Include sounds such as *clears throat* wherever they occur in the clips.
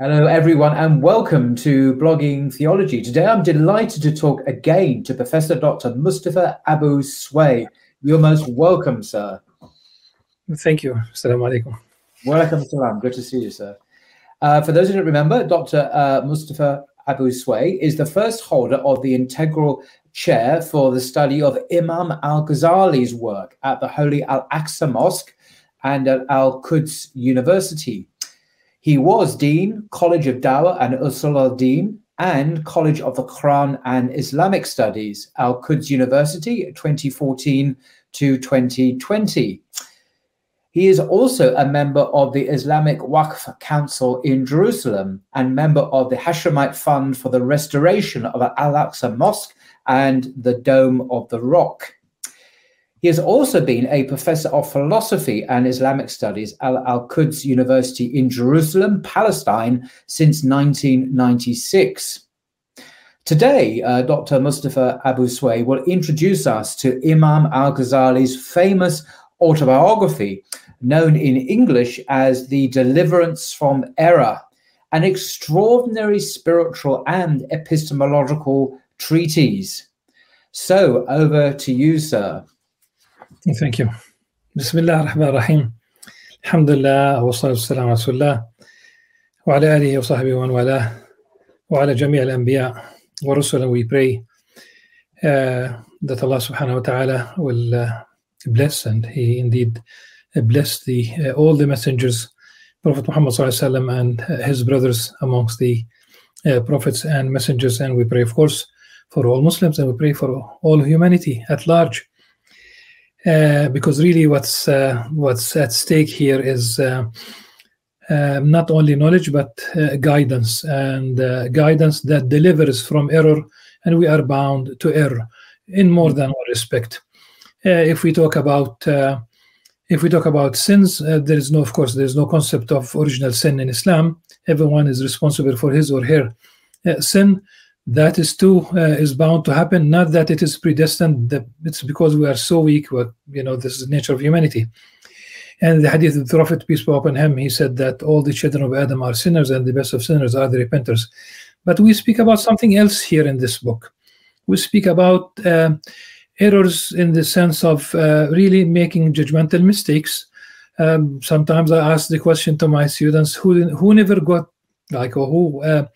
Hello, everyone, and welcome to Blogging Theology. Today, I'm delighted to talk again to Professor Dr. Mustafa Abu Sway. You're most welcome, sir. Thank you. Assalamu alaikum. Welcome, salam. Good to see you, sir. Uh, for those who don't remember, Dr. Uh, Mustafa Abu Sway is the first holder of the integral chair for the study of Imam al Ghazali's work at the Holy Al Aqsa Mosque and at Al Quds University. He was Dean, College of Dawah and Usul al Din, and College of the Quran and Islamic Studies, Al Quds University, 2014 to 2020. He is also a member of the Islamic Waqf Council in Jerusalem and member of the Hashemite Fund for the Restoration of Al Aqsa Mosque and the Dome of the Rock. He has also been a professor of philosophy and Islamic studies at Al Quds University in Jerusalem, Palestine, since 1996. Today, uh, Dr. Mustafa Abu Sway will introduce us to Imam al Ghazali's famous autobiography, known in English as The Deliverance from Error, an extraordinary spiritual and epistemological treatise. So, over to you, sir. Thank you. Bismillah ar-Rahman ar-Rahim. Alhamdulillah, wa salatu wa rasulullah, wa ala alihi wa sahbihi wa wala, wa ala jami' al-anbiya wa rusulah. We pray uh, that Allah subhanahu wa ta'ala will uh, bless, and He indeed uh, blessed the, uh, all the messengers, Prophet Muhammad sallallahu and uh, his brothers amongst the uh, prophets and messengers. And we pray, of course, for all Muslims, and we pray for all humanity at large uh, because really what's uh, what's at stake here is uh, not only knowledge but guidance. And guidance that delivers from error and we are bound to err in more than one respect. If we talk about if we talk about sins, uh, there is no, of course, there is no concept of original sin in Islam. Everyone is responsible for his or her uh, sin that is too uh, is bound to happen. Not that it is predestined that it's because we are so weak but you know this is the nature of humanity. And the hadith of the prophet peace be upon him he said that all the children of adam are sinners and the best of sinners are the repenters. But we speak about something else here in this book. We speak about uh, errors in the sense of uh, really making judgmental mistakes. Um, sometimes i ask the question to my students who who never got like or who uh,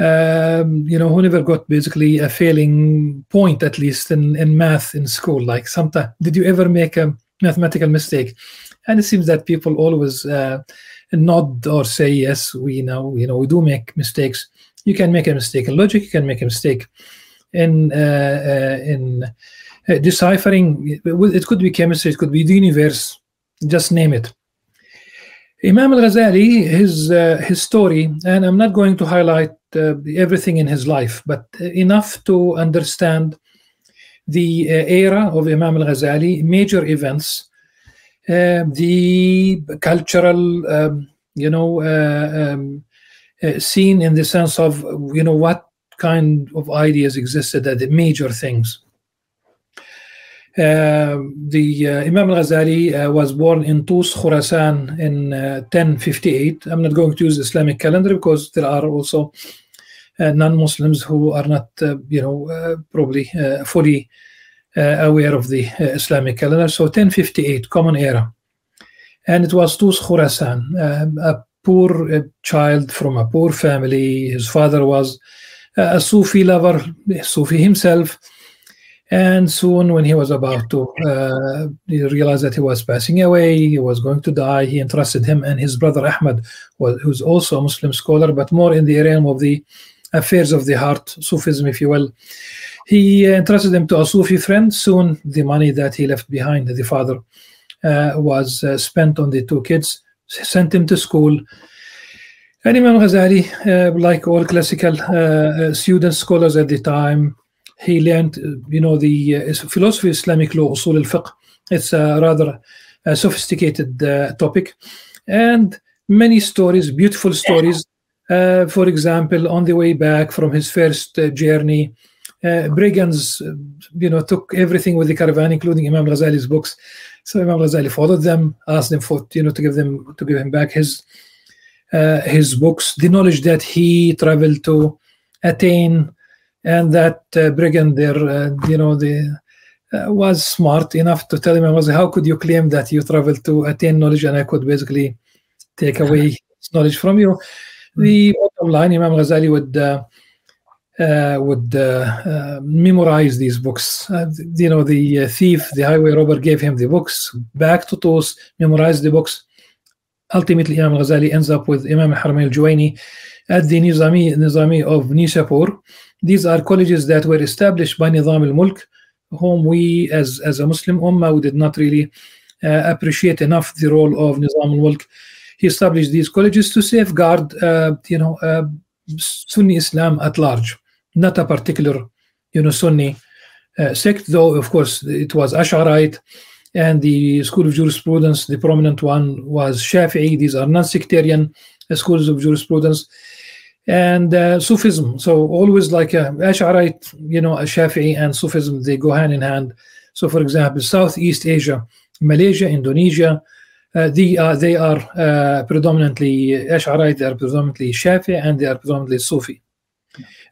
um, you know, who never got basically a failing point, at least in, in math in school. Like, sometimes, did you ever make a mathematical mistake? And it seems that people always uh, nod or say, yes, we know, you know, we do make mistakes. You can make a mistake in logic, you can make a mistake in uh, uh, in uh, deciphering. It could be chemistry, it could be the universe, just name it. Imam al-Ghazali, his uh, his story, and I'm not going to highlight everything in his life, but enough to understand the uh, era of Imam al-Ghazali, major events, uh, the cultural, um, you know, uh, um, scene in the sense of, you know, what kind of ideas existed at the major things. Uh, the uh, Imam al-Ghazali uh, was born in Tus, Khurasan in 1058. I'm not going to use Islamic calendar because there are also Uh, non-Muslims who are not, uh, you know, uh, probably fully aware of the Islamic calendar. So 1058, common era. And it was Tus, Khurasan, um, a poor child from a poor family. His father was a Sufi lover, Sufi himself and soon, when he was about to uh, realize that he was passing away, he was going to die, he entrusted him and his brother Ahmad, who's also a Muslim scholar, but more in the realm of the affairs of the heart, Sufism, if you will. He entrusted them to a Sufi friend. Soon, the money that he left behind, the father, uh, was uh, spent on the two kids, sent him to school. And Imam Ghazali, uh, like all classical uh, students, scholars at the time, he learned, you know, the philosophy of Islamic law, usul al-fiqh. It's a rather sophisticated topic. And many stories, beautiful stories. Uh, for example, on the way back from his first uh, journey, uh, brigands, you know, took everything with the caravan, including Imam Ghazali's books. So Imam Ghazali followed them, asked them for, you know, to give them to give him back his uh, his books, the knowledge that he traveled to attain, and that uh, brigand there, uh, you know, the was smart enough to tell him, "How could you claim that you traveled to attain knowledge, and I could basically take away *laughs* knowledge from you?" The bottom line, Imam Ghazali would uh, uh, would uh, uh memorize these books. Uh, you know, the uh, thief, the highway robber, gave him the books back to Tus, memorized the books. Ultimately, Imam Ghazali ends up with Imam Haramain al-Juwayni at the Nizami, Nizami of Nishapur. These are colleges that were established by Nizam al-Mulk, whom we, as, as a Muslim Ummah, we did not really appreciate enough the role of Nizam al-Mulk he established these colleges to safeguard, uh, you know, uh, Sunni Islam at large, not a particular, you know, Sunni uh, sect. Though, of course, it was Ash'arite, and the school of jurisprudence, the prominent one was Shafi'i. These are non-sectarian schools of jurisprudence and uh, Sufism. So always like a Ash'arite, you know, a Shafi'i and Sufism, they go hand in hand. So for example, Southeast Asia, Malaysia, Indonesia, uh, they are they are uh, predominantly Ash'arite, they are predominantly Shafi, and they are predominantly Sufi.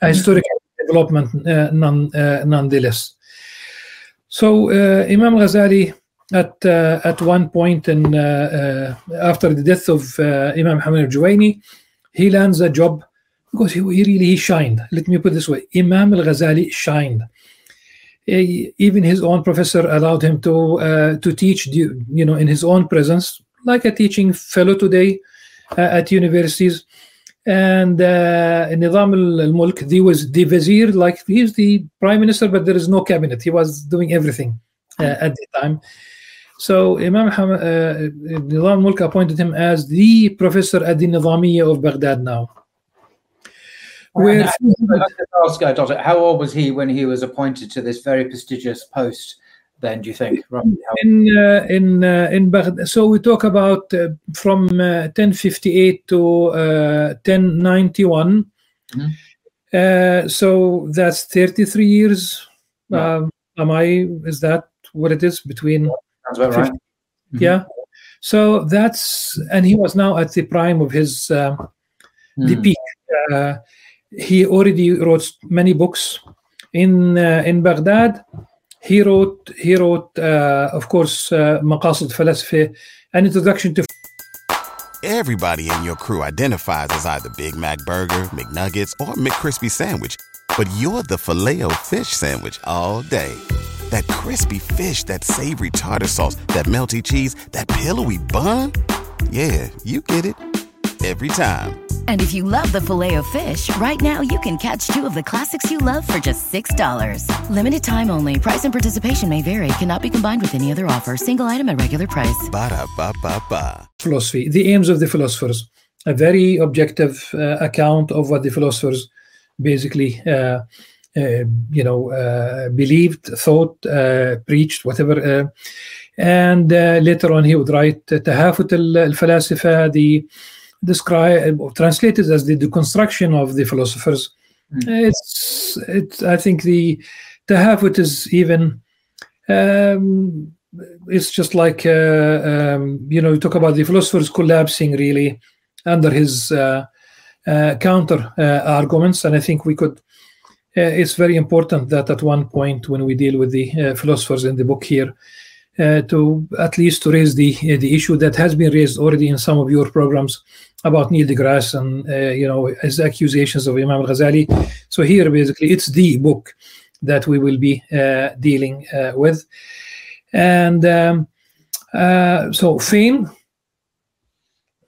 A historical development uh, none, nonetheless. So Imam Ghazali at uh, at one point in uh, uh, after the death of Imam Hamid al-Juwayni, he lands a job because he, he really he shined. Let me put this way: Imam al-Ghazali shined even his own professor allowed him to uh, to teach you know in his own presence like a teaching fellow today uh, at universities. And uh, Nizam al-Mulk he was the vizier like he's the prime minister but there is no cabinet. He was doing everything uh, at the time. So Imam Ham- uh, Nizam al-Mulk appointed him as the professor at the Nizamiya of Baghdad now where ask, uh, Doctor, how old was he when he was appointed to this very prestigious post? Then, do you think? In uh, in uh, in Baghdad, so we talk about uh, from 1058 uh, to 1091. Uh, mm-hmm. so that's 33 years. Yeah. Um, am I? Is that what it is between? Sounds about right. Mm-hmm. Yeah. So that's and he was now at the prime of his mm. the peak he already wrote many books in uh, in Baghdad. He wrote he wrote uh, of course uh, Falasfi, an introduction to. Everybody in your crew identifies as either Big Mac Burger, McNuggets, or McCrispy Sandwich, but you're the filet fish Sandwich all day. That crispy fish, that savory tartar sauce, that melty cheese, that pillowy bun. Yeah, you get it every time. And if you love the Filet-O-Fish, right now you can catch two of the classics you love for just $6. Limited time only. Price and participation may vary. Cannot be combined with any other offer. Single item at regular price. Ba da ba ba ba. Philosophy. The aims of the philosophers. A very objective uh, account of what the philosophers basically. Uh, uh, you know, uh, believed, thought, uh, preached, whatever. Uh, and later on, he would write Tahafut al-Falasifa, the described translated as the deconstruction of the philosophers. Mm. It's it's I think the tahafut is even um, it's just like uh, um, you know you talk about the philosophers collapsing really under his uh, uh, counter uh, arguments, and I think we could. Uh, it's very important that at one point when we deal with the uh, philosophers in the book here, to at least to raise the the issue that has been raised already in some of your programs about Neil deGrasse and uh, you know his accusations of Imam Ghazali. So here, basically, it's the book that we will be uh, dealing uh, with, and um, uh, so fame,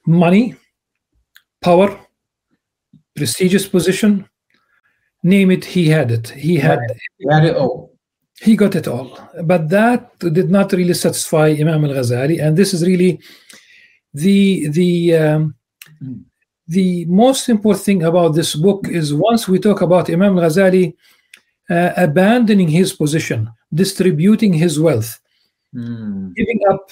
money, power, prestigious position, name it, he had it. He had, he had it all. he got it all. But that did not really satisfy Imam al Ghazali. And this is really the, the, um, the most important thing about this book is once we talk about Imam al Ghazali uh, abandoning his position, distributing his wealth, Mm. giving up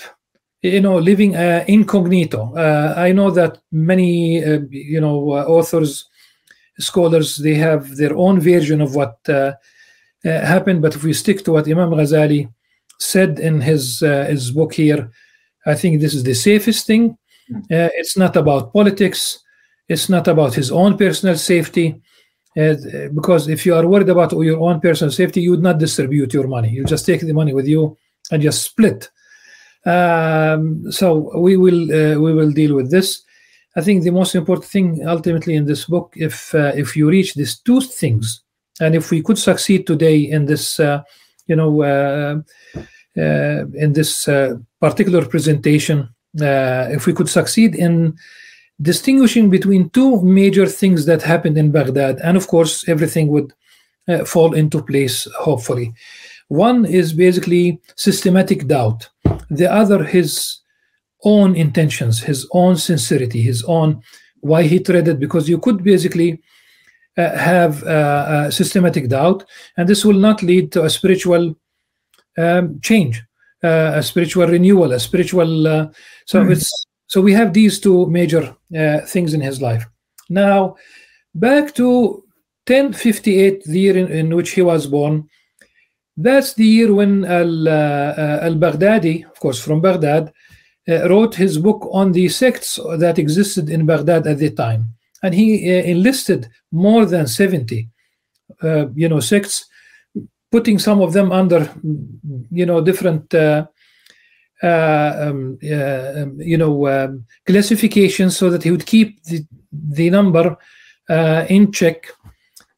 you know living uh, incognito uh, i know that many uh, you know uh, authors scholars they have their own version of what uh, uh, happened but if we stick to what imam ghazali said in his uh, his book here i think this is the safest thing uh, it's not about politics. It's not about his own personal safety. Uh, because if you are worried about your own personal safety you would not distribute your money. You just take the money with you and just split. Um, so we will uh, we will deal with this. I think the most important thing ultimately in this book, if uh, if you reach these two things, and if we could succeed today in this, uh, you know, uh, uh, in this particular presentation, if we could succeed in distinguishing between two major things that happened in Baghdad, and of course everything would uh, fall into place. Hopefully, one is basically systematic doubt the other his own intentions his own sincerity his own why he treaded because you could basically uh, have uh, a systematic doubt and this will not lead to a spiritual um, change uh, a spiritual renewal a spiritual uh, so it's so we have these two major uh, things in his life. Now back to 1058 the year in, in which he was born. That's the year when Al, uh, Al Baghdadi, of course, from Baghdad, uh, wrote his book on the sects that existed in Baghdad at the time. And he uh, enlisted more than 70, uh, you know, sects, putting some of them under, you know, different, uh, uh, um, uh, um, you know, um, classifications so that he would keep the, the number uh, in check.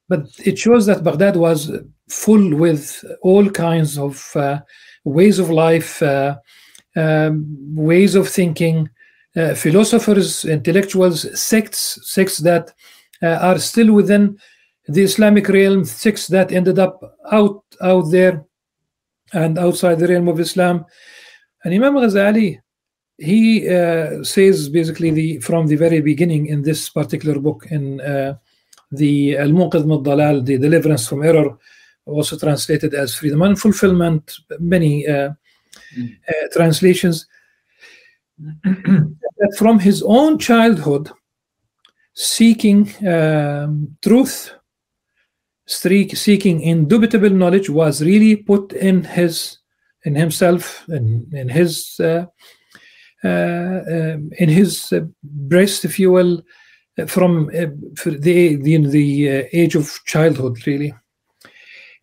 But it shows that Baghdad was full with all kinds of ways of life, um, ways of thinking, uh, philosophers, intellectuals, sects, sects that uh, are still within the Islamic realm, sects that ended up out out there and outside the realm of Islam. And Imam Ghazali, he uh, says basically the from the very beginning in this particular book in uh, the Al-Munqidh min Dalal, the deliverance from error, also translated as freedom and fulfillment, many uh, uh, translations. *clears throat* that from his own childhood, seeking um, truth, seeking indubitable knowledge, was really put in his, in himself, in, in his, uh, uh, um, in his uh, breast, if you will, uh, from uh, the the, the uh, age of childhood, really.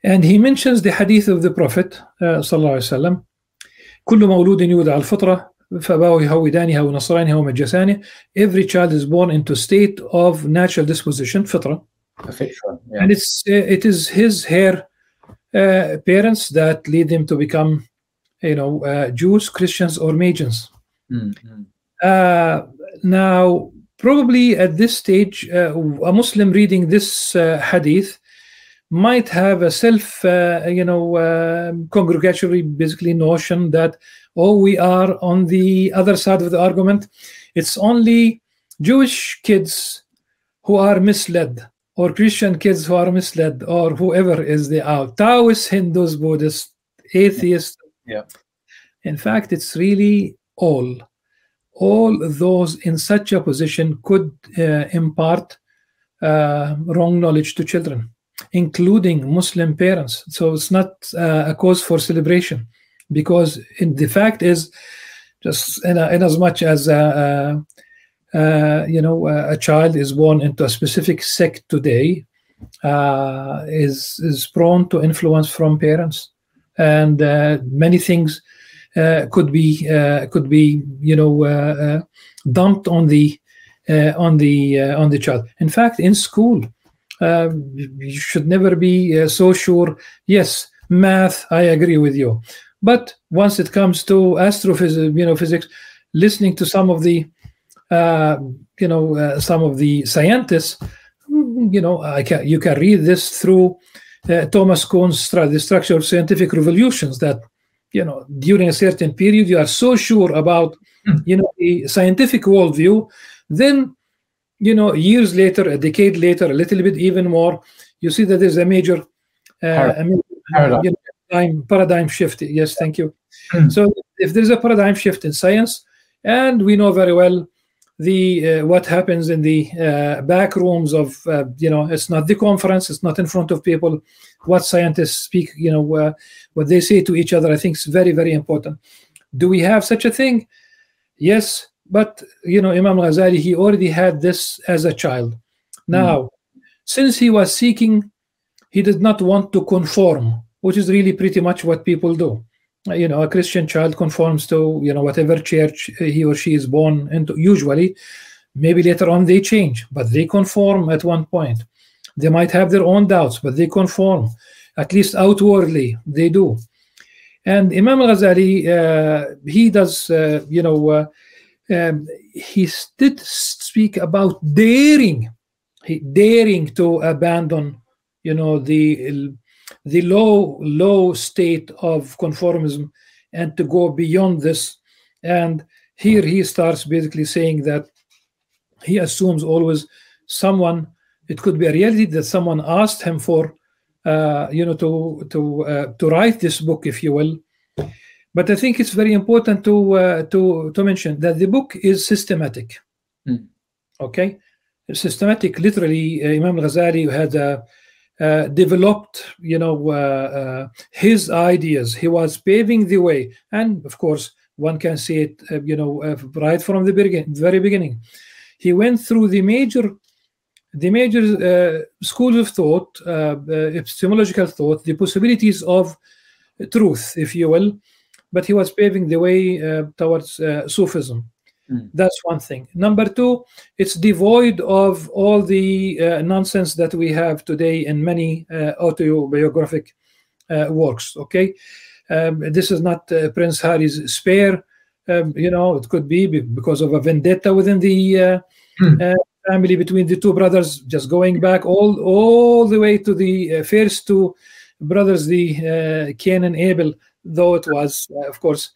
And he mentions the hadith of the Prophet uh, صلى الله عليه وسلم كل مولود يولد على الفطرة فأبواه يهودانه أو نصرانه أو مجسانه Every child is born into a state of natural disposition فطرة a yeah. and it's uh, it is his hair uh, parents that lead him to become you know uh, Jews Christians or Magians Mm, mm. uh, now probably at this stage uh, a Muslim reading this uh, hadith might have a self uh, you know uh, congregatory basically notion that oh we are on the other side of the argument it's only Jewish kids who are misled or Christian kids who are misled or whoever is the out. Taoists Hindus Buddhists atheists. Yeah. in fact it's really all. All those in such a position could uh, impart uh, wrong knowledge to children including muslim parents. So it's not uh, a cause for celebration because in, the fact is just in, in as much as uh, you know uh, a child is born into a specific sect today uh, is is prone to influence from parents and uh, many things uh, could be could be you know dumped on the on the on the child. In fact, in school, you should never be so sure. Yes, math, I agree with you, but once it comes to astrophysics, you know, physics, listening to some of the you know uh, some of the scientists, mm, you know, I can you can read this through uh, Thomas Kuhn's the structure of scientific revolutions that you know during a certain period you are so sure about mm. you know the scientific worldview then you know years later a decade later a little bit even more you see that there's a major, uh, a major paradigm. You know, paradigm, paradigm shift yes thank you mm. so if there's a paradigm shift in science and we know very well the uh, what happens in the uh, back rooms of uh, you know it's not the conference it's not in front of people. What scientists speak you know uh, what they say to each other i think is very very important. Do we have such a thing? Yes but you know imam ghazali he already had this as a child. Now mm. since he was seeking he did not want to conform which is really pretty much what people do you know a christian child conforms to you know whatever church he or she is born into usually maybe later on they change but they conform at one point. They might have their own doubts but they conform at least outwardly they do. And imam ghazali uh, he does uh, you know uh, um, he did speak about daring. He daring to abandon you know the the low low state of conformism and to go beyond this. And here he starts basically saying that he assumes always someone it could be a reality that someone asked him for uh, you know to to uh, to write this book if you will. But i think it's very important to uh, to to mention that the book is systematic. Mm. okay? Systematic. Literally uh, imam ghazali had a uh, developed, you know, uh, uh, his ideas. He was paving the way, and of course, one can see it, uh, you know, right from the begin- very beginning. He went through the major, the major schools of thought, epistemological thought, the possibilities of truth, if you will, but he was paving the way towards Sufism. Mm. That's one thing. Number two, it's devoid of all the uh, nonsense that we have today in many uh, autobiographic uh, works. Okay, um, this is not uh, Prince Harry's spare. Um, you know, it could be because of a vendetta within the mm. family between the two brothers, just going back all all the way to the first two brothers, the Cain and Abel. Though it was, of course.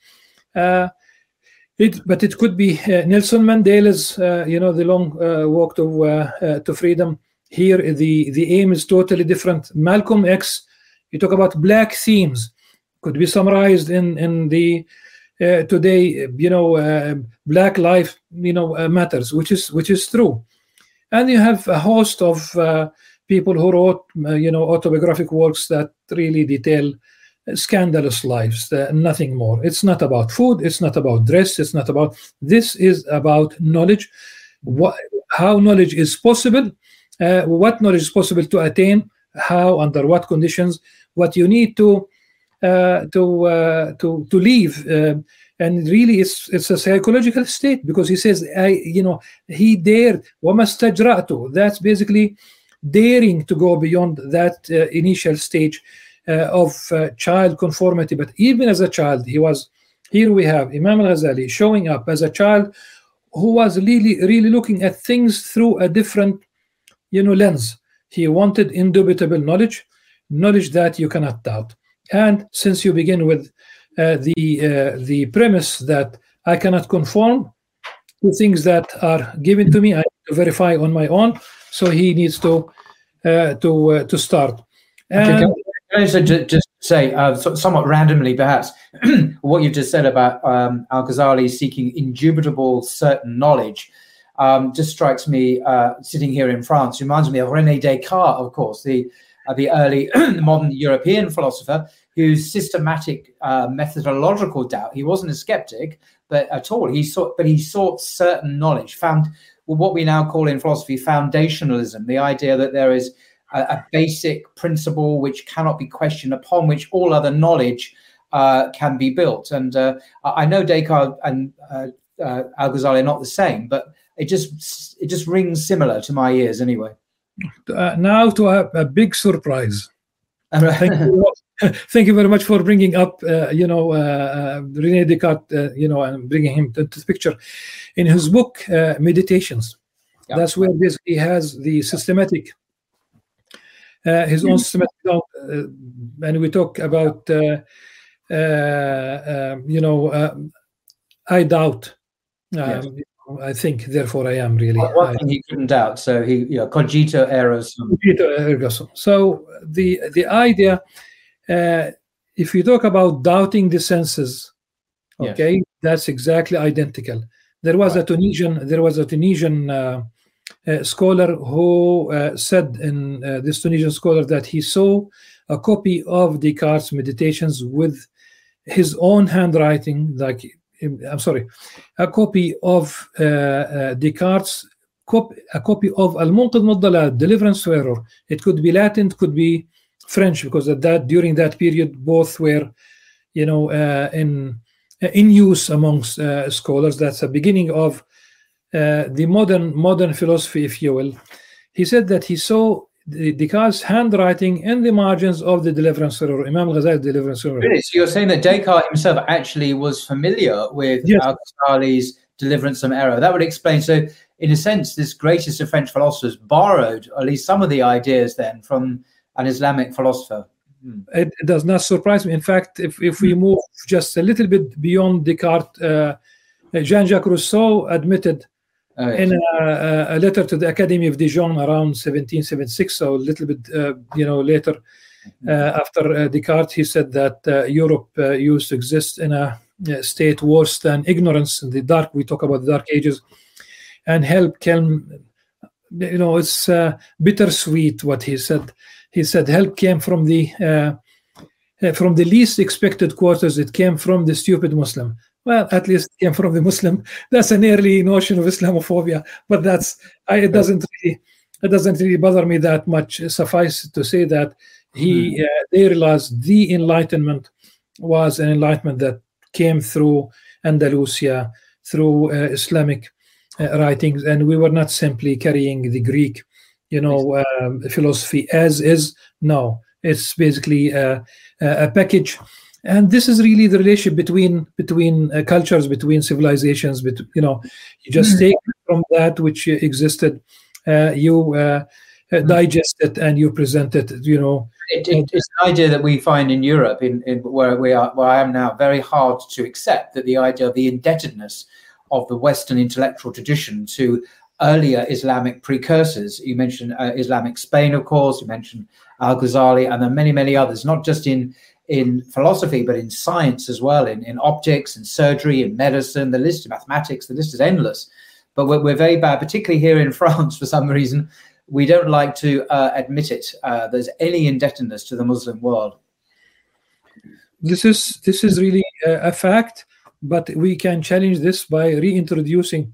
It, but it could be uh, Nelson Mandela's, uh, you know, the long uh, walk to uh, uh, to freedom. Here, the the aim is totally different. Malcolm X, you talk about black themes, could be summarized in in the uh, today, you know, black life, you know, matters, which is which is true. And you have a host of people who wrote, you know, autobiographic works that really detail scandalous lives, uh, nothing more. It's not about food, it's not about dress, it's not about this is about knowledge, what, how knowledge is possible, uh, what knowledge is possible to attain, how, under what conditions, what you need to uh, to uh, to to leave. Uh, and really, it's it's a psychological state because he says, I, you know, he dared. That's basically daring to go beyond that uh, initial stage of uh, child conformity. But even as a child, he was. Here we have Imam al-Ghazali showing up as a child who was really, really looking at things through a different, you know, lens. He wanted indubitable knowledge, knowledge that you cannot doubt. And since you begin with uh, the uh, the premise that I cannot conform to things that are given to me, I need to verify on my own. So he needs to uh, to uh, to start. And, I just, just say, uh, somewhat randomly, perhaps, *clears throat* what you've just said about um, Al Ghazali seeking indubitable certain knowledge um, just strikes me, uh, sitting here in France, reminds me of Rene Descartes, of course, the uh, the early *clears throat* modern European philosopher whose systematic uh, methodological doubt. He wasn't a skeptic, but at all. He sought, but he sought certain knowledge, found what we now call in philosophy foundationalism, the idea that there is a, a, basic principle which cannot be questioned, upon which all other knowledge uh, can be built. And uh, I know Descartes and uh, uh Al Ghazali are not the same, but it just it just rings similar to my ears anyway. Uh, now to a, a, big surprise. *laughs* Thank you, thank you very much for bringing up, uh, you know, Rene Descartes, you know, and bringing him to, to the picture. In his book, Meditations, that's where basically he has the systematic his own systematic doubt, uh, and we talk about uh, uh, um, you know I doubt. Yes. Um, I think, therefore, I am really. One one I- thing he couldn't doubt. So he, you know, cogito ergo sum. Peter ergo sum. So the the idea, uh, if you talk about doubting the senses, Yes. okay, that's exactly identical. There was a Tunisian, there was a Tunisian uh, uh, scholar who uh, said in uh, this Tunisian scholar that he saw a copy of Descartes' Meditations with his own handwriting, like I'm sorry, a copy of uh, Descartes' a copy of Al-Munqidh Muddalad, Deliverance Error. It could be Latin, it could be French, because at that during that period both were, you know, uh, in in use amongst uh, scholars. That's a beginning of Uh, the modern modern philosophy, if you will. He said that he saw the- Descartes' handwriting in the margins of the Deliverance Error, Imam Ghazali's Deliverance Error. Really? So you're saying that Descartes himself actually was familiar with Yes. Al-Ghazali's deliverance from error. That would explain. So, in a sense, this greatest of French philosophers borrowed at least some of the ideas then from an Islamic philosopher. Hmm. it, it does not surprise me. In fact, if, if we move just a little bit beyond Descartes, uh, uh Jean-Jacques Rousseau admitted Yes. in a, a letter to the Academy of Dijon around 1776, so a little bit, uh, you know, later uh, after uh, Descartes, he said that uh, Europe uh, used to exist in a, state worse than ignorance in the dark. We talk about the Dark Ages, and help came. You know, it's uh, bittersweet what he said. He said help came from the uh, from the least expected quarters. It came from the stupid Muslim. Well, at least came from the Muslim. That's an early notion of Islamophobia, but that's I, it doesn't really it doesn't really bother me that much. Suffice to say that he uh, they realized the Enlightenment was an enlightenment that came through Andalusia, through uh, Islamic uh, writings, and we were not simply carrying the Greek, you know, um, philosophy as is. No, it's basically uh, a package, and this is really the relationship between between uh, cultures, between civilizations. Bet- you know, you just take from that which existed, uh, you uh, uh, digest it, and you present it. You know, it, it, it's an idea that we find in Europe, in, in where we are, where I am now, very hard to accept that the idea of the indebtedness of the Western intellectual tradition to earlier Islamic precursors. You mentioned uh, Islamic Spain, of course. You mentioned Al Ghazali, and then many, many others. Not just in in philosophy, but in science as well, in, in optics and surgery and medicine. The list of mathematics, the list is endless. But we're, we're very bad, particularly here in *laughs* France, for some reason we don't like to uh, admit it. Uh, there's any indebtedness to the Muslim world. this is this is really a, a fact, but we can challenge this by reintroducing.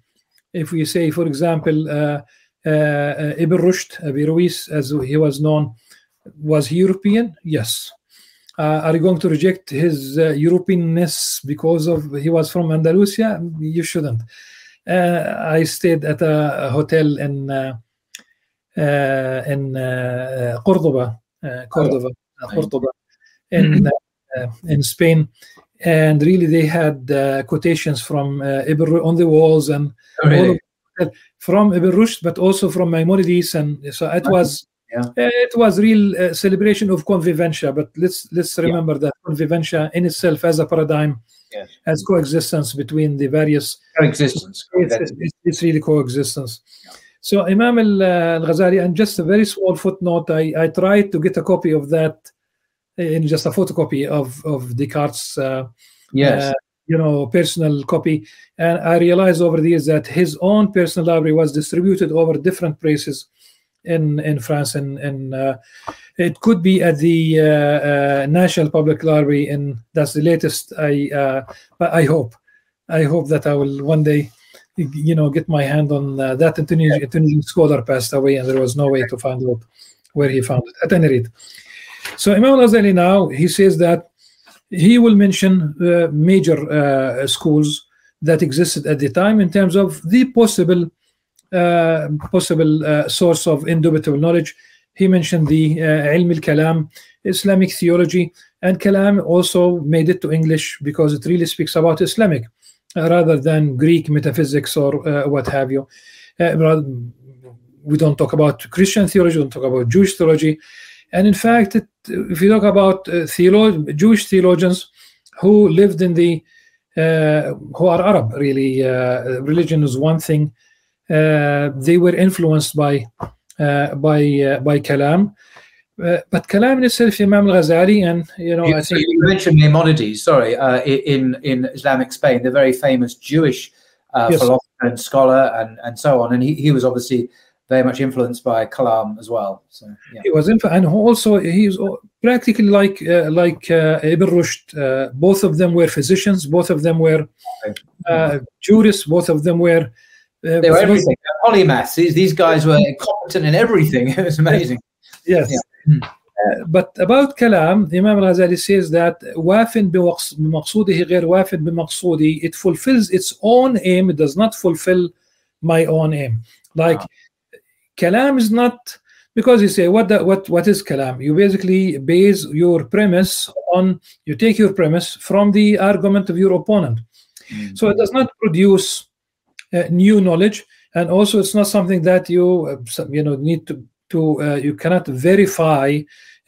If we say, for example, uh, uh, uh, Ibn Rushd, Averroes, as he was known, was he European? Yes. Uh, are you going to reject his uh, Europeanness because of he was from Andalusia? You shouldn't. Uh, I stayed at a, hotel in uh, uh, in uh, Cordoba, uh, Cordoba, uh, Cordoba, in uh, in Spain, and really they had uh, quotations from uh, Ibn on the walls and Oh, really? from Ibn Rushd, but also from Maimonides, and so it was Yeah. uh, it was real uh, celebration of convivencia. But let's let's remember that convivencia in itself as a paradigm, Yes. as coexistence between the various Coexistence. it's, it's, it's really coexistence. So Imam al- uh, al-Ghazali, and just a very small footnote, I, I tried to get a copy of that in just a photocopy of, of Descartes' uh, yes. uh, you know, personal copy. And I realized over the years that his own personal library was distributed over different places in, in France. And, and uh, it could be at the uh, uh, National Public Library, and that's the latest. I, uh, but I hope, I hope that I will one day, you know, get my hand on uh, that. Tunisian, Tunisian scholar passed away, and there was no way to find out where he found it. At any rate, so Imam Al-Ghazali now he says that he will mention uh, major uh, schools that existed at the time in terms of the possible uh, possible uh, source of indubitable knowledge. He mentioned the uh, Ilm al-Kalam, Islamic theology, and Kalam also made it to English because it really speaks about Islamic uh, rather than Greek metaphysics or uh, what have you. Uh, we don't talk about Christian theology, we don't talk about Jewish theology. And in fact, it, if you talk about uh, Jewish theologians who lived in the who are Arab, really, religion is one thing. Uh, they were influenced by uh, by uh, by Kalam. Uh, but Kalam itself, Imam al-Ghazali, and you know, You, I think you mentioned Maimonides, sorry, uh, in in Islamic Spain, the very famous Jewish uh, Yes. philosopher and scholar, and and so on. And he, he was obviously very much influenced by Kalam as well. So yeah, he was in, and also he's practically like uh, like uh, Ibn Rushd. Uh, both of them were physicians. Both of them were uh, jurists. Both of them were. Uh, they were everything. Polymaths. These these guys were competent in everything. It *laughs* was amazing. Yes. Yeah. Uh, but about Kalam, Imam al-Ghazali says that واف بمقص- بمقصوده غير واف بمقصودي it fulfills its own aim, it does not fulfill my own aim. Like Kalam is not because you say what the, what what is Kalam? You basically base your premise on you take your premise from the argument of your opponent. So it does not produce uh, new knowledge, and also it's not something that you uh, you know need to to uh, you cannot verify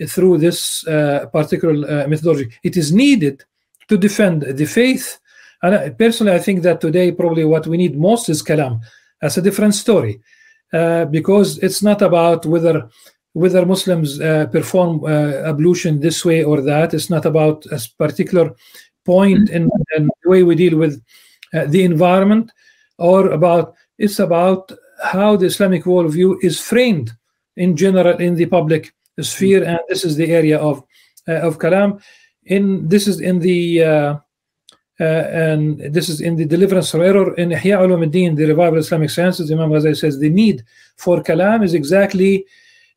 through this uh, particular uh, methodology. It is needed to defend the faith. And I, personally, I think that today probably what we need most is kalam. That's a different story uh, because it's not about whether whether Muslims uh, perform uh, ablution this way or that. It's not about a particular point in, in the way we deal with uh, the environment or about it's about how the Islamic worldview is framed in general in the public sphere, and this is the area of uh, of kalam. In this is in the uh, uh, and this is in the deliverance from error in Ihya Ulumuddin, the revival of Islamic sciences. Imam Ghazali says the need for kalam is exactly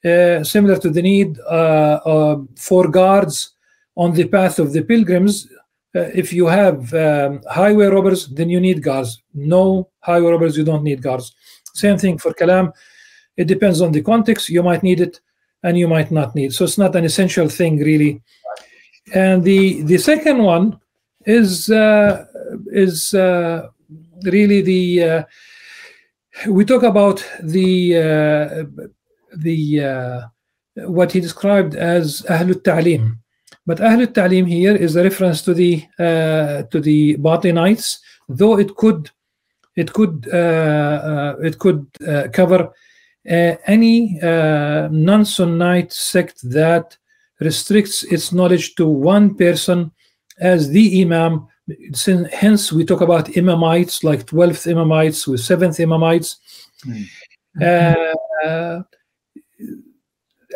uh, similar to the need uh, uh, for guards on the path of the pilgrims. Uh, if you have um, highway robbers, then you need guards. No highway robbers, you don't need guards. Same thing for kalam. It depends on the context. You might need it, and you might not need. So it's not an essential thing, really. And the the second one is uh, is uh, really the uh, we talk about the uh, the uh, what he described as Ahlul Ta'lim. But Ahlul Ta'lim here is a reference to the uh, to the Batinites, though it could it could uh, uh, it could uh, cover uh, any uh, non-Sunnite sect that restricts its knowledge to one person as the Imam. Hence, we talk about Imamites, like 12th Imamites with 7th Imamites. Uh,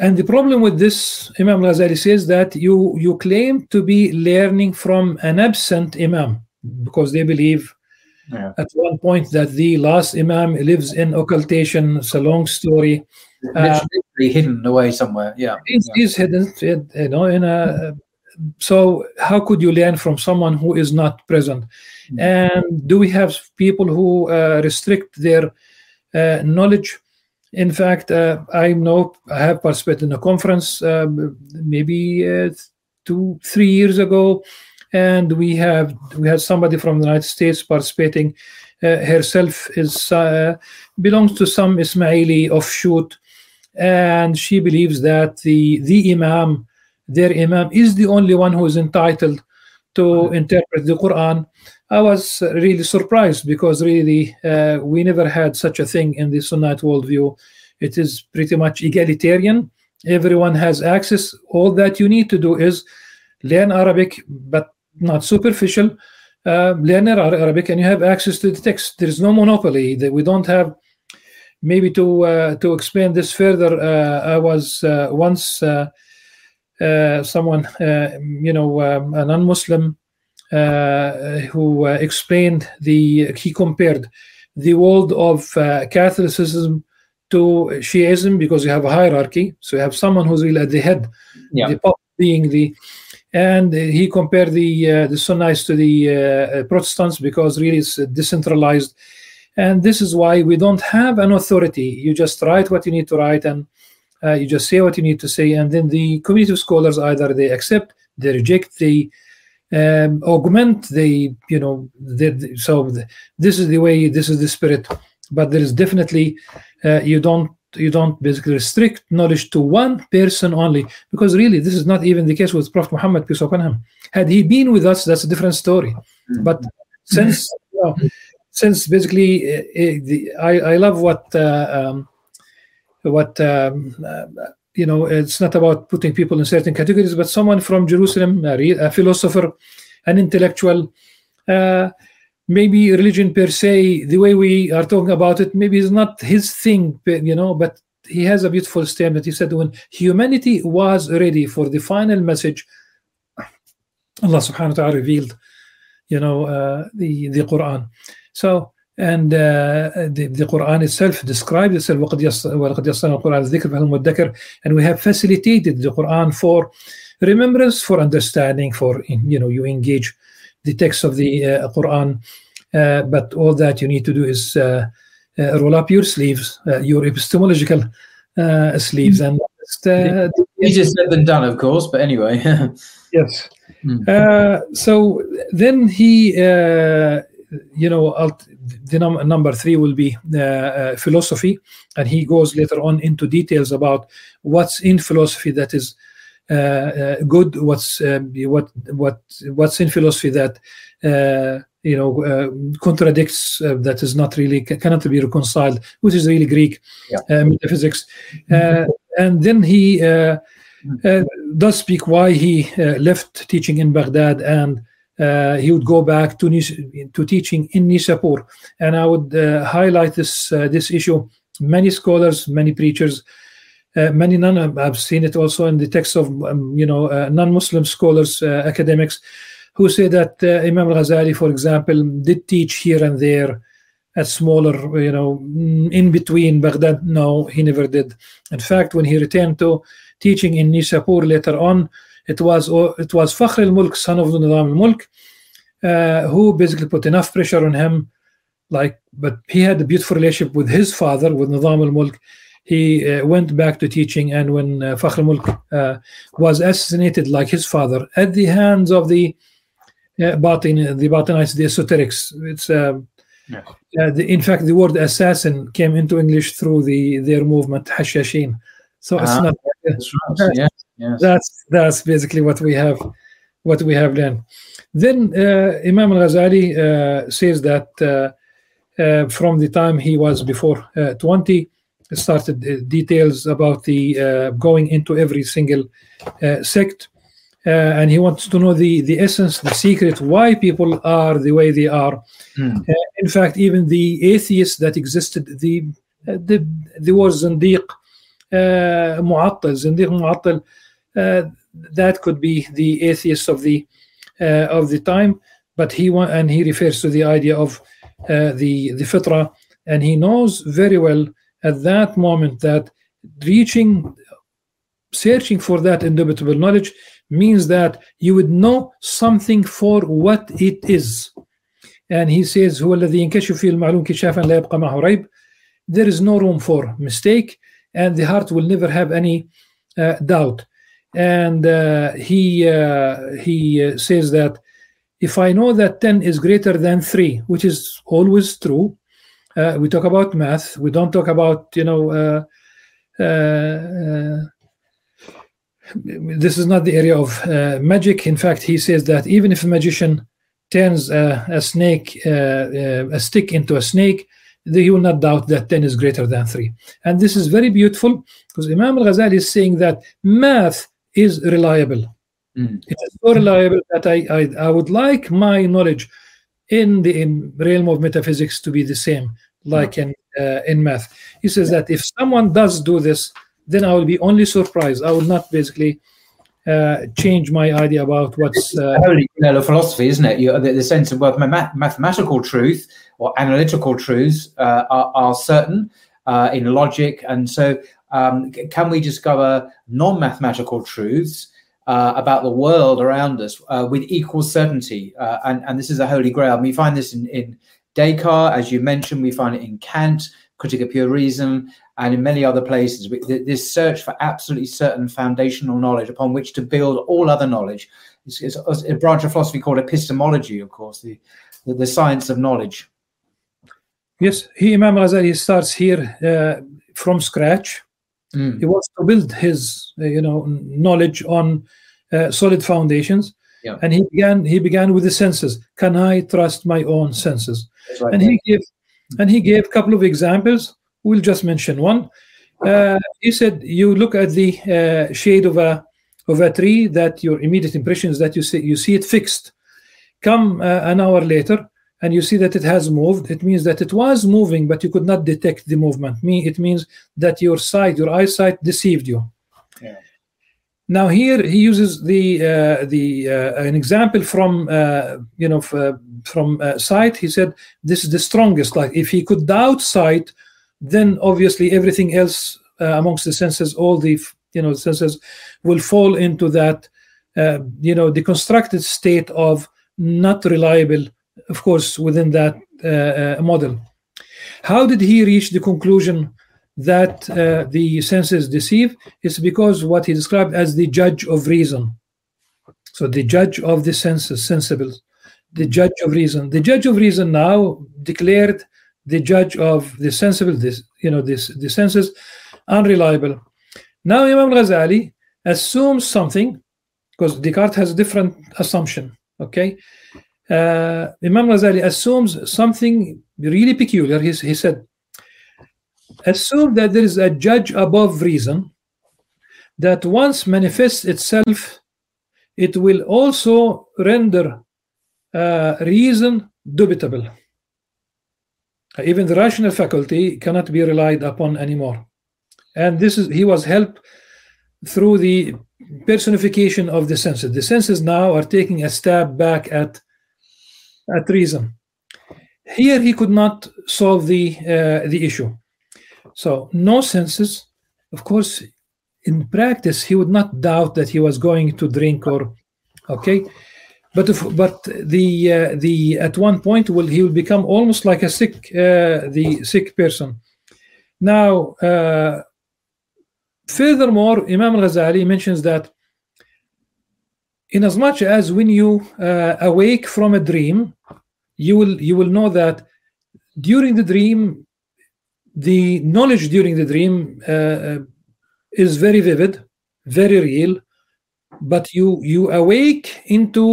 and the problem with this, Imam Ghazali says that you you claim to be learning from an absent Imam because they believe Yeah. at one point that the last Imam lives in occultation. It's a long story. Uh, hidden away somewhere. Yeah. He's, he's hidden, you know, in a. So how could you learn from someone who is not present? And do we have people who uh, restrict their uh, knowledge? In fact, uh, I know I have participated in a conference uh, maybe uh, two, three years ago, and we have we had somebody from the United States participating. Uh, herself is uh, belongs to some Ismaili offshoot, and she believes that the the Imam, their Imam, is the only one who is entitled to interpret the Quran. I was really surprised because really uh, we never had such a thing in the Sunnite worldview. It is pretty much egalitarian. Everyone has access. All that you need to do is learn Arabic, but not superficial. Uh, learn Arabic, and you have access to the text. There is no monopoly. That we don't have. Maybe to uh, to explain this further, uh, I was uh, once uh, someone, you know, um, a non-Muslim who uh, explained the he compared the world of uh, Catholicism to Shiism because you have a hierarchy. So you have someone who's really at the head, Yeah. the Pope being the, and he compared the uh, the Sunnis to the uh, Protestants because really it's decentralized, and this is why we don't have an authority. You just write what you need to write and uh, you just say what you need to say, and then the community of scholars either they accept, they reject, they um, augment, they you know. They- so th- this is the way, this is the spirit. But there is definitely uh, you don't you don't basically restrict knowledge to one person only because really this is not even the case with prophet muhammad peace upon him had he been with us that's a different story but since you know, since basically uh, uh, the, I, I love what uh, um, what um, uh, you know it's not about putting people in certain categories but someone from jerusalem a, philosopher an intellectual uh, maybe religion per se the way we are talking about it maybe is not his thing you know but he has a beautiful statement he said when humanity was ready for the final message allah subhanahu wa ta'ala revealed you know uh, the the quran. So and uh, the, the Quran itself describes itself وَقَدْ يَسَّ- وَلَقَدْ يَسَّرْنَا الْقُرْآنَ الذِّكْرِ فَهَلْ مُدَّكِرٌ and we have facilitated the Quran for remembrance for understanding for you know you engage the text of the uh, Quran uh, but all that you need to do is uh, uh, roll up your sleeves uh, your epistemological uh, sleeves and just, uh, Easier said than done, of course. But anyway, *laughs* yes Mm. uh, so then he uh, you know ult- the num- number three will be uh, uh, philosophy and he goes later on into details about what's in philosophy that is uh, uh, good what's uh, what what what's in philosophy that uh, you know uh, contradicts uh, that is not really cannot be reconciled which is really greek Yeah. uh, metaphysics uh, and then he uh, uh, does speak why he uh, left teaching in Baghdad and uh, he would go back to to teaching in Nishapur. And I would uh, highlight this uh, this issue. Many scholars, many preachers, uh, many non. I've seen it also in the text of um, you know uh, non-Muslim scholars, uh, academics, who say that uh, Imam Al-Ghazali, for example, did teach here and there at smaller, you know, mm, in between Baghdad. No, he never did. In fact, when he returned to teaching in Nishapur later on, it was it was Fakhr al-Mulk, son of Nizam al-Mulk, uh, who basically put enough pressure on him. Like, but he had a beautiful relationship with his father, with Nizam al-Mulk. He uh, went back to teaching, and when uh, Fakhr al-Mulk uh, was assassinated, like his father, at the hands of the uh, Batin, the Batinites, the esoterics, it's. Uh, Yeah. uh, the, in fact, the word assassin came into English through the their movement Hashashin. So it's Ah, not. Yes, yes. that's that's basically what we have what we have learned then uh, imam al-ghazali uh, says that uh, uh, from the time he was before uh, 20 started uh, details about the uh, going into every single uh, sect. Uh, and he wants to know the the essence the secret why people are the way they are. Uh, in fact even the atheists that existed the uh, the there was zindiq uh, mu'attal zindiq mu'attal that could be the atheists of the uh, of the time but he wa- and he refers to the idea of uh, the the fitra and he knows very well at that moment that reaching searching for that indubitable knowledge means that you would know something for what it is and he says هو الذي ينكشف فيه المعلوم كشافا لا يبقى معه ريب there is no room for mistake and the heart will never have any uh, doubt and uh, he uh, he uh, says that if I know that 10 is greater than 3 which is always true uh, we talk about math. We don't talk about you know uh, uh, this is not the area of magic. In fact he says that even if a magician turns a, a snake a stick into a snake he will not doubt that 10 is greater than 3 and this is very beautiful because imam al-ghazali is saying that math is reliable. Mm. it is so reliable that I, I i would like my knowledge in the in realm of metaphysics to be the same like in uh, in math. He says that if someone does do this then i will be only surprised. I will not basically uh, change my idea about what's uh, the holy grail of philosophy, isn't it? You, the, the sense of both ma- mathematical truth or analytical truths uh, are, are certain uh, in logic, and so um, can we discover non-mathematical truths uh, about the world around us uh, with equal certainty? Uh, and, and this is a holy grail. We find this in, in Descartes, as you mentioned. We find it in Kant, Critique of Pure Reason, and in many other places. This search for absolutely certain foundational knowledge upon which to build all other knowledge. It's a branch of philosophy called epistemology, of course, the, the, the science of knowledge. Yes, he Imam Ghazali starts here. Uh, from scratch. Mm. He wants to build his, uh, you know, knowledge on uh, solid foundations. Yeah. And he began. He began with the senses. Can I trust my own senses? Right. and he gave and he gave a couple of examples we'll just mention one uh, he said you look at the uh, shade of a of a tree that your immediate impression is that you see you see it fixed come uh, an hour later and you see that it has moved it means that it was moving but you could not detect the movement me it means that your sight your eyesight deceived you Yeah. now here he uses the uh, the uh, an example from uh, you know uh, from uh, sight. He said this is the strongest. Like if he could doubt sight, then obviously everything else uh, amongst the senses, all the you know senses, will fall into that uh, you know the constructed state of not reliable. Of course, within that uh, uh, model. How did he reach the conclusion that uh, the senses deceive? It's because what he described as the judge of reason. So the judge of the senses, sensible, the judge of reason. The judge of reason now declared the judge of the sensible, this you know, this the senses unreliable. Now Imam Ghazali assumes something because Descartes has a different assumption. Okay, uh, Imam Ghazali assumes something really peculiar. He, he said, assume that there is a judge above reason that once manifests itself, it will also render uh, reason dubitable. Even the rational faculty cannot be relied upon anymore. And this is he was helped through the personification of the senses. The senses now are taking a stab back at at reason. Here he could not solve the uh, the issue. So no senses. Of course, in practice, he would not doubt that he was going to drink or okay. But if, but the uh, the at one point will he will become almost like a sick uh, the sick person. Now, uh, furthermore, Imam Al-Ghazali mentions that in as much as when you uh, awake from a dream, you will you will know that during the dream, the knowledge during the dream uh, is very vivid, very real, but you you awake into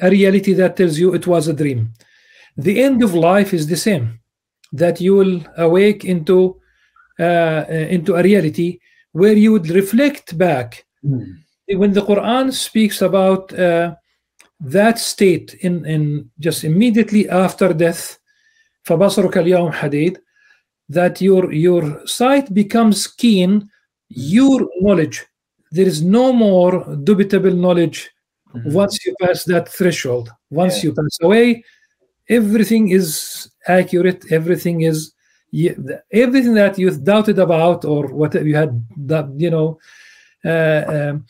a reality that tells you it was a dream. The end of life is the same, that you will awake into uh, into a reality where you would reflect back When the Quran speaks about uh, that state in, in just immediately after death, فَبَصَرُكَ الْيَوْمَ حَدِيدٌ that your your sight becomes keen, your knowledge. There is no more dubitable knowledge once you pass that threshold. Once you pass away, everything is accurate. Everything is ye- everything that you doubted about or what you had that you know. Uh, um,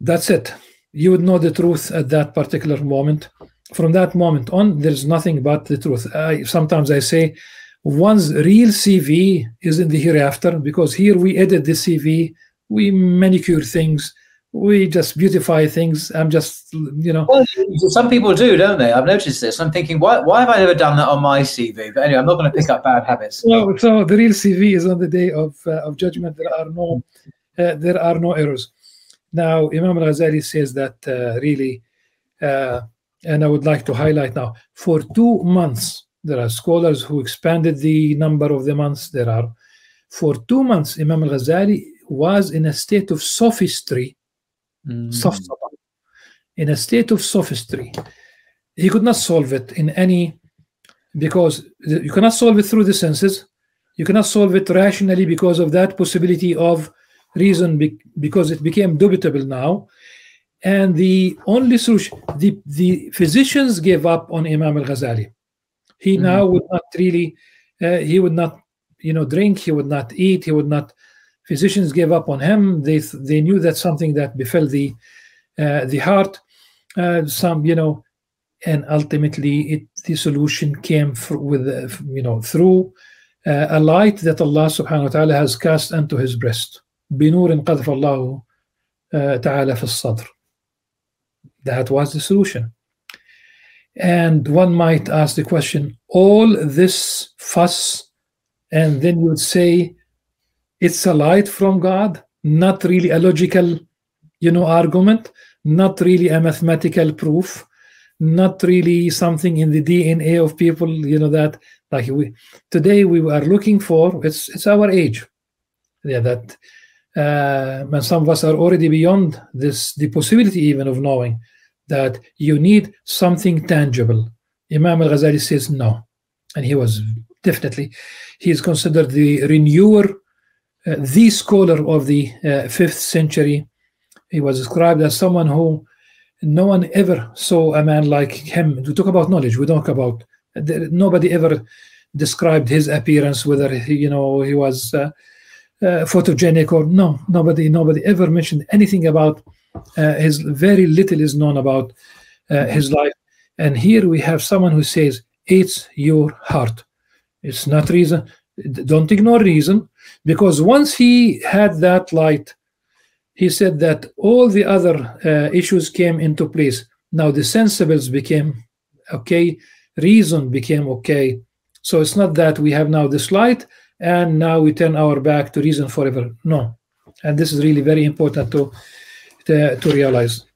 that's it. You would know the truth at that particular moment. From that moment on, there's nothing but the truth. I, sometimes I say, one's real CV is in the hereafter because here we edit the CV, we manicure things, we just beautify things. I'm just, you know, Well, some people do, don't they? I've noticed this. I'm thinking, why, why have I never done that on my CV? But anyway, I'm not going to pick up bad habits. so, so the real CV is on the day of uh, of judgment. There are no uh, there are no errors. Now, Imam Al Ghazali says that uh, really, uh, and I would like to highlight now for two months. There are scholars who expanded the number of the months. There are for two months. Imam Al Ghazali was in a state of sophistry, safsata, in a state of sophistry. He could not solve it in any because you cannot solve it through the senses. You cannot solve it rationally because of that possibility of reason be- because it became dubitable now. And the only solution, the, the physicians gave up on Imam al Ghazali. He now would not really, uh, he would not, you know, drink, he would not eat, he would not. Physicians gave up on him. They they knew that something that befell the uh, the heart, uh, some you know, and ultimately it the solution came with uh, you know through uh, a light that Allah subhanahu wa ta'ala has cast into his breast بنور قذف الله uh, تعالى في الصدر that was the solution and one might ask the question all this fuss and then you would say it's a light from God, not really a logical, you know, argument, not really a mathematical proof, not really something in the DNA of people, you know, that like we today we are looking for it's it's our age. Yeah, that uh, and some of us are already beyond this the possibility even of knowing that you need something tangible. Imam al-Ghazali says no, and he was definitely he is considered the renewer, uh, the scholar of the uh, fifth century. He was described as someone who no one ever saw a man like him. We talk about knowledge. We talk about nobody ever described his appearance, whether he, you know he was uh, uh, photogenic or no. Nobody, nobody ever mentioned anything about uh, his. Very little is known about uh, his life. And here we have someone who says, "It's your heart. It's not reason. Don't ignore reason, because once he had that light." he said that all the other uh, issues came into place. Now the sensibles became okay, reason became okay. So it's not that we have now this light and now we turn our back to reason forever. No, and this is really very important to to, to realize.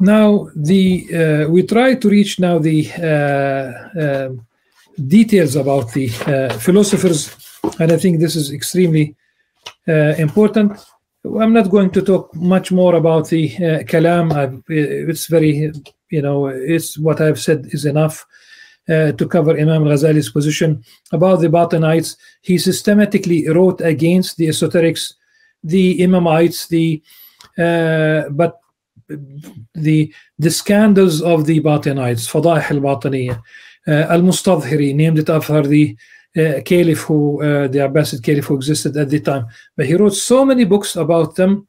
Now the uh, we try to reach now the uh, uh, details about the uh, philosophers, and I think this is extremely uh, important. I'm not going to talk much more about the uh, kalam. I've, it's very, you know, it's what I've said is enough uh, to cover Imam Ghazali's position about the Batinites. He systematically wrote against the esoterics, the Imamites, the uh, but the the scandals of the Batinites, Fadaih al-Batiniyah, uh, al-Mustadhiri, named it after the uh, caliph who uh, the Abbasid caliph who existed at the time. But he wrote so many books about them.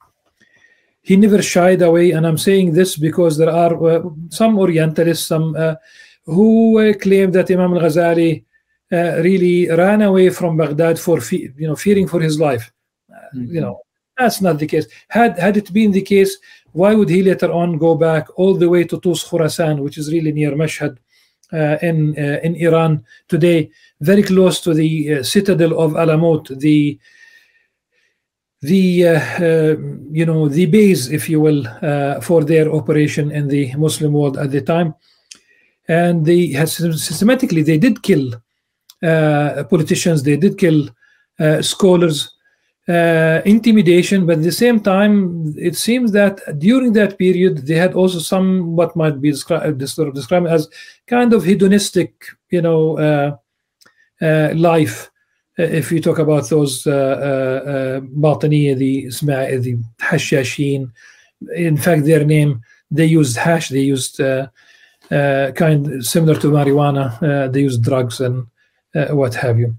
He never shied away, and I'm saying this because there are uh, some Orientalists, some uh, who claimed that Imam al-Ghazali uh, really ran away from Baghdad for fe- you know fearing for his life. Mm-hmm. You know that's not the case. Had had it been the case, why would he later on go back all the way to Tus Khurasan, which is really near Mashhad? Uh, in uh, in Iran today, very close to the uh, citadel of Alamut, the the you know the base, if you will, for their operation in the Muslim world at the time, and they systematically they did kill politicians, they did kill scholars, uh, intimidation, but at the same time, it seems that during that period, they had also some what might be described, described as kind of hedonistic, you know, uh, uh, life. Uh, if you talk about those uh, uh, Bataniya, the the Hashashin, in fact, their name, they used hash, they used kind similar to marijuana, they use drugs and what have you.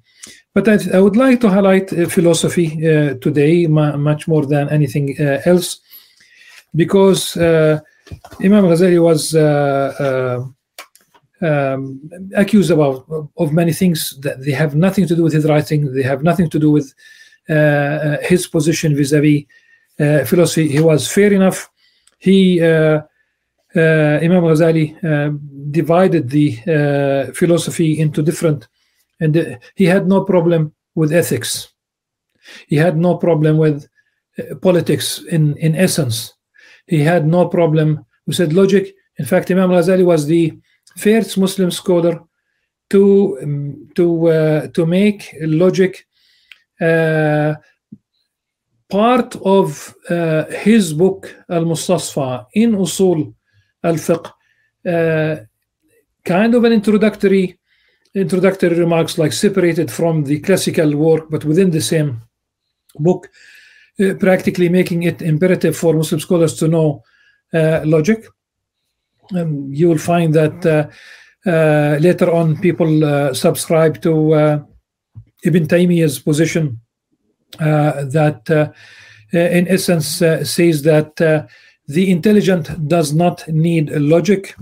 But I, I would like to highlight uh, philosophy uh, today much more than anything uh, else, because Imam Ghazali was um, accused about of many things that they have nothing to do with his writing. They have nothing to do with uh, his position vis-a-vis uh, philosophy. He was fair enough. He uh, Imam Ghazali divided the philosophy into different and uh, he had no problem with ethics. He had no problem with uh, politics in in essence. He had no problem we said logic. In fact imam ghazali was the first muslim scholar to um, to uh, to make logic uh, part of uh, his book al-mustasfa in usul al-fiqh uh, kind of an introductory introductory remarks like separated from the classical work but within the same book uh, practically making it imperative for muslim scholars to know uh, logic. Um, you will find that uh, uh later on people uh, subscribe to uh, ibn taymiyyah's position that in essence says that the intelligent does not need logic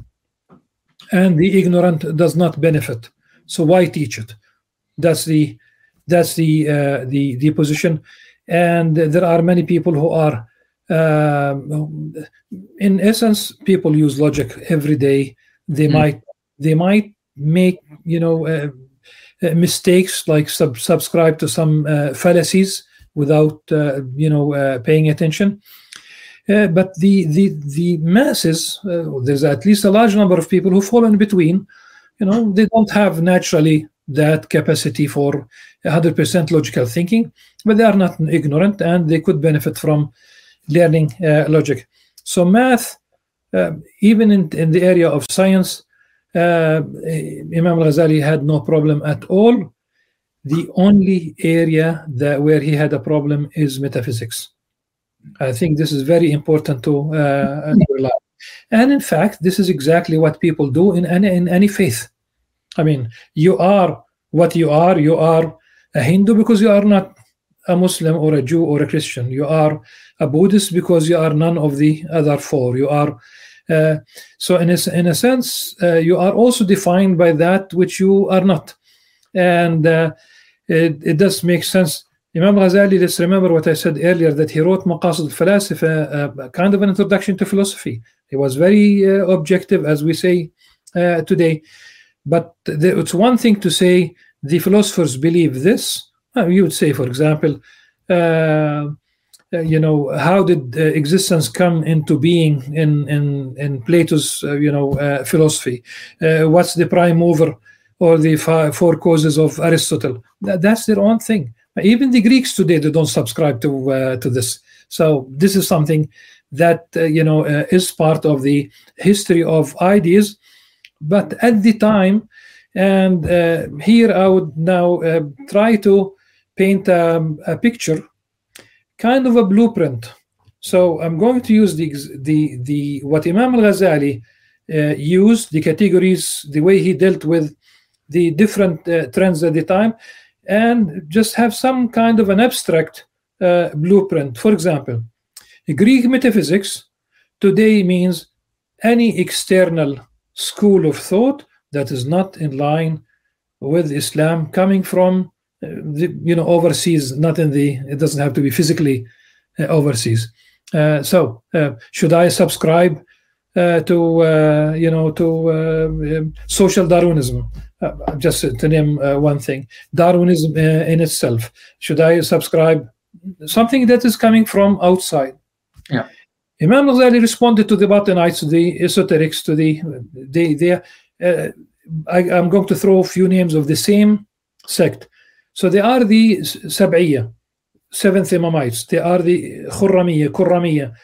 and the ignorant does not benefit so why teach it? That's the that's the uh, the the position, and there are many people who are, uh, in essence, people use logic every day. They mm. might they might make you know uh, uh, mistakes, like sub- subscribe to some uh, fallacies without uh, you know uh, paying attention. Uh, but the the the masses, uh, there's at least a large number of people who fall in between. You know, they don't have naturally that capacity for 100% logical thinking, but they are not ignorant and they could benefit from learning uh, logic. So math, uh, even in, in the area of science, uh, Imam Ghazali had no problem at all. The only area that where he had a problem is metaphysics. I think this is very important to uh. *laughs* And in fact, this is exactly what people do in any in any faith. I mean, you are what you are. You are a Hindu because you are not a Muslim or a Jew or a Christian. You are a Buddhist because you are none of the other four. You are uh, so in a, in a sense, uh, you are also defined by that which you are not, and uh, it, it does make sense. Imam Ghazali, let's remember what I said earlier that he wrote Maqasid al-Falasifa, uh, kind of an introduction to philosophy. He was very uh, objective, as we say uh, today. But the, it's one thing to say the philosophers believe this. you would say, for example, uh, you know how did uh, existence come into being in in in Plato's uh, you know philosophy? what's the prime mover or the four causes of Aristotle? That, that's their own thing. Even the Greeks today they don't subscribe to to this. So this is something that you know is part of the history of ideas. But at the time, and here I would now try to paint um, a picture kind of a blueprint. So I'm going to use the the the what Imam al-Ghazali uh, used the categories, the way he dealt with the different uh, trends at the time, and just have some kind of an abstract uh, blueprint. For example, Greek metaphysics today means any external school of thought that is not in line with Islam coming from the, you know overseas not in the it doesn't have to be physically uh, overseas uh, so uh, should i subscribe uh, to uh, you know to um, social darwinism just to name one thing darwinism in itself should i subscribe something that is coming from outside yeah imam ghazali responded to the batinites to the esoterics to the they they I, i'm going to throw a few names of the same sect so they are the Sab'iyya, seventh Imamites. They are the Khurramiyya, Kurramiyya.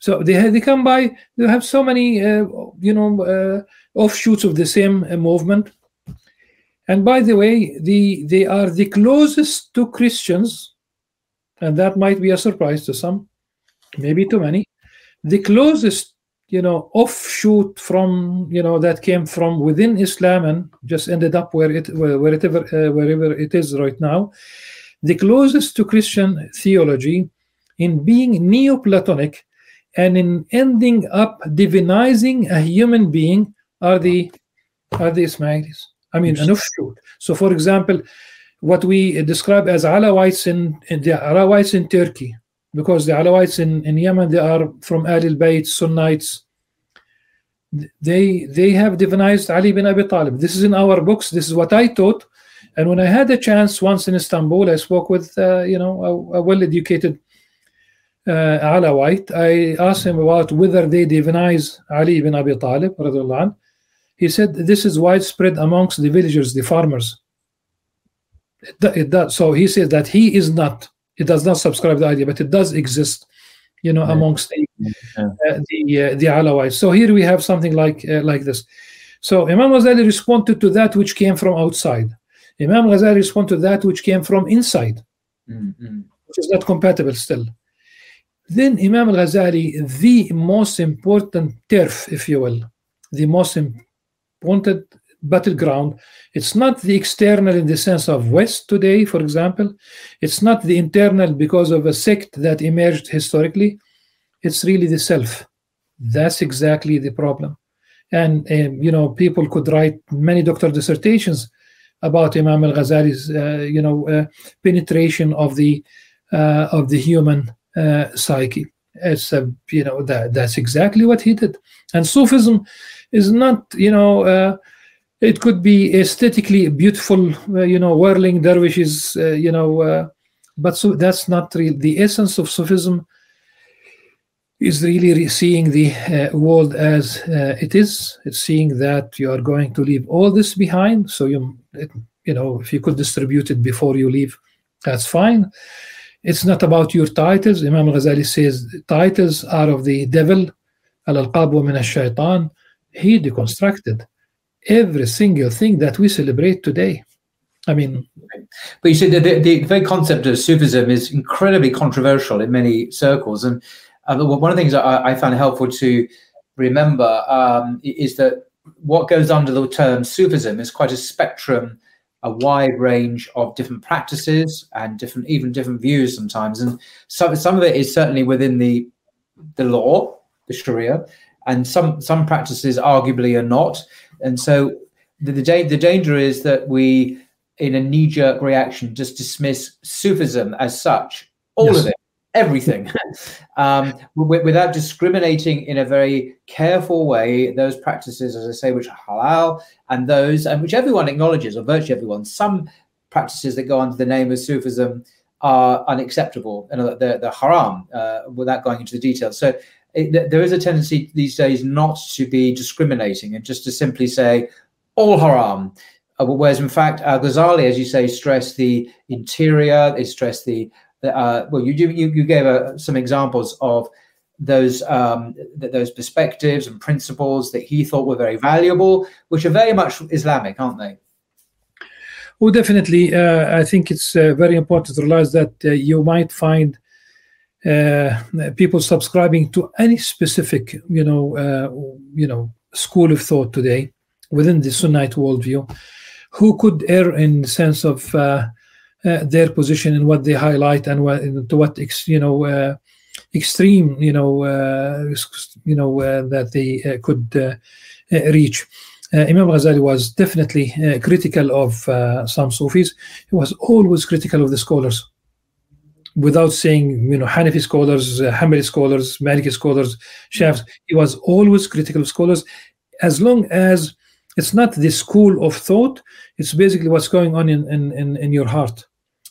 So they have, they come by. They have so many, uh, you know, uh, offshoots of the same uh, movement. And by the way, the they are the closest to Christians, and that might be a surprise to some, maybe to many. The closest you know offshoot from you know that came from within Islam and just ended up where it wherever uh, wherever it is right now, the closest to Christian theology in being Neoplatonic and in ending up divinizing a human being are the are the Ismailis. I mean, an offshoot. So, for example, what we describe as Alawites in, in the Alawites in Turkey, because the Alawites in, in Yemen they are from Al Bayt Sunnites. They they have divinized Ali bin Abi Talib. This is in our books. This is what I taught. And when I had a chance once in Istanbul, I spoke with uh, you know a, a well-educated uh, Alawite. I asked him about whether they divinize Ali bin Abi Talib. He said this is widespread amongst the villagers, the farmers. It, it does. So he said that he is not it does not subscribe the idea, but it does exist, you know, amongst the uh, the uh, the Alawites. So here we have something like uh, like this. So Imam Ghazali responded to that which came from outside. Imam Ghazali responded to that which came from inside, mm-hmm. which is not compatible still. Then Imam Ghazali, the most important turf, if you will, the most important battleground. It's not the external in the sense of West today, for example. It's not the internal because of a sect that emerged historically. It's really the self. That's exactly the problem. And, um, you know, people could write many doctoral dissertations about Imam al-Ghazali's, uh, you know, uh, penetration of the uh, of the human uh, psyche. It's a, you know, that that's exactly what he did. And Sufism is not, you know, uh, it could be aesthetically beautiful, uh, you know, whirling dervishes, uh, you know, uh, but so that's not the essence of Sufism. Is really seeing the uh, world as uh, it is. It's seeing that you are going to leave all this behind. So you, it, you know, if you could distribute it before you leave, that's fine. It's not about your titles. Imam Ghazali says titles are of the devil. Al-alqab min shaitan He deconstructed every single thing that we celebrate today. I mean, but you see, the, the, the very concept of Sufism is incredibly controversial in many circles. And uh, one of the things I, I found helpful to remember um, is that what goes under the term Sufism is quite a spectrum, a wide range of different practices and different, even different views sometimes. And some some of it is certainly within the the law, the Sharia, and some some practices arguably are not. And so the, the, the danger is that we, in a knee jerk reaction, just dismiss Sufism as such, all yes. of it, everything, *laughs* um, without discriminating in a very careful way those practices, as I say, which are halal, and those, and which everyone acknowledges, or virtually everyone, some practices that go under the name of Sufism are unacceptable and they're, they're haram uh, without going into the details. So it, there is a tendency these days not to be discriminating and just to simply say all haram. Uh, whereas in fact, uh, Ghazali, as you say, stressed the interior. They stressed the, uh, well. You you you gave uh, some examples of those um, th- those perspectives and principles that he thought were very valuable, which are very much Islamic, aren't they? Well, definitely. Uh, I think it's uh, very important to realize that uh, you might find uh, people subscribing to any specific, you know, uh, you know, school of thought today within the Sunnite worldview, who could err in the sense of uh Uh, their position and what they highlight and what, to what ex, you know uh, extreme, you know, uh, you know uh, that they uh, could reach. Imam Ghazali was definitely critical of some Sufis. He was always critical of the scholars without saying, you know, Hanafi scholars, uh, Hanbali scholars, Maliki scholars, Shafs, he was always critical of scholars as long as it's not the school of thought, it's basically what's going on in, in, in, in your heart.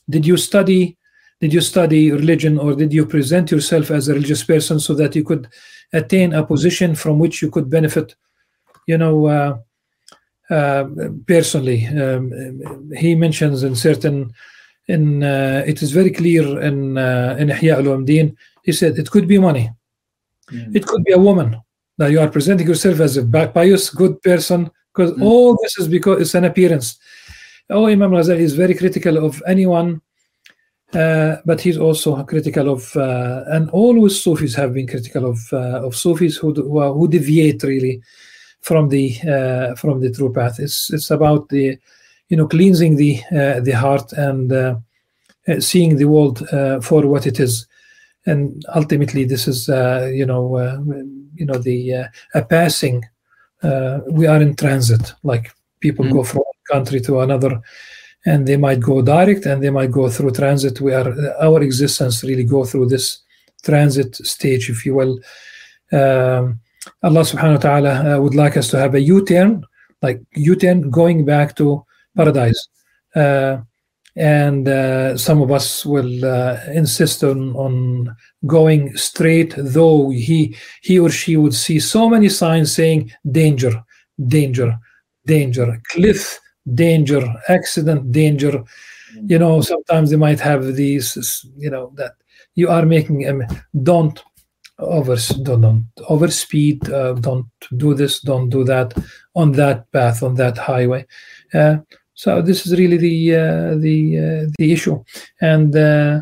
Did you study did you study religion or did you present yourself as a religious person so that you could attain a position from which you could benefit you know uh, uh, personally um, he mentions in certain in uh, it is very clear in uh, in Ihya al He said it could be money, mm. it could be a woman. Now you are presenting yourself as a pious, good person because mm. all this is because it's an appearance. Oh, Imam Ghazali is very critical of anyone, uh, but he's also critical of, uh, and always Sufis have been critical of uh, of Sufis who who deviate really from the uh, from the true path. It's it's about the you know, cleansing the uh, the heart and uh, seeing the world for what it is. And ultimately, this is you know you know the a passing. we are in transit, like people mm-hmm. go from country to another and they might go direct and they might go through transit we are our existence really go through this transit stage if you will um, allah subhanahu wa ta'ala uh, would like us to have a u-turn like u-turn going back to paradise. Uh, and uh, some of us will uh, insist on, on going straight, though he he or she would see so many signs saying danger, danger, danger, cliff, danger, accident, danger. You know, sometimes they might have these, you know, that you are making them. Don't over don't, don't overspeed. Uh, don't do this. Don't do that on that path on that highway. Uh, so this is really the uh, the uh, the issue, and uh,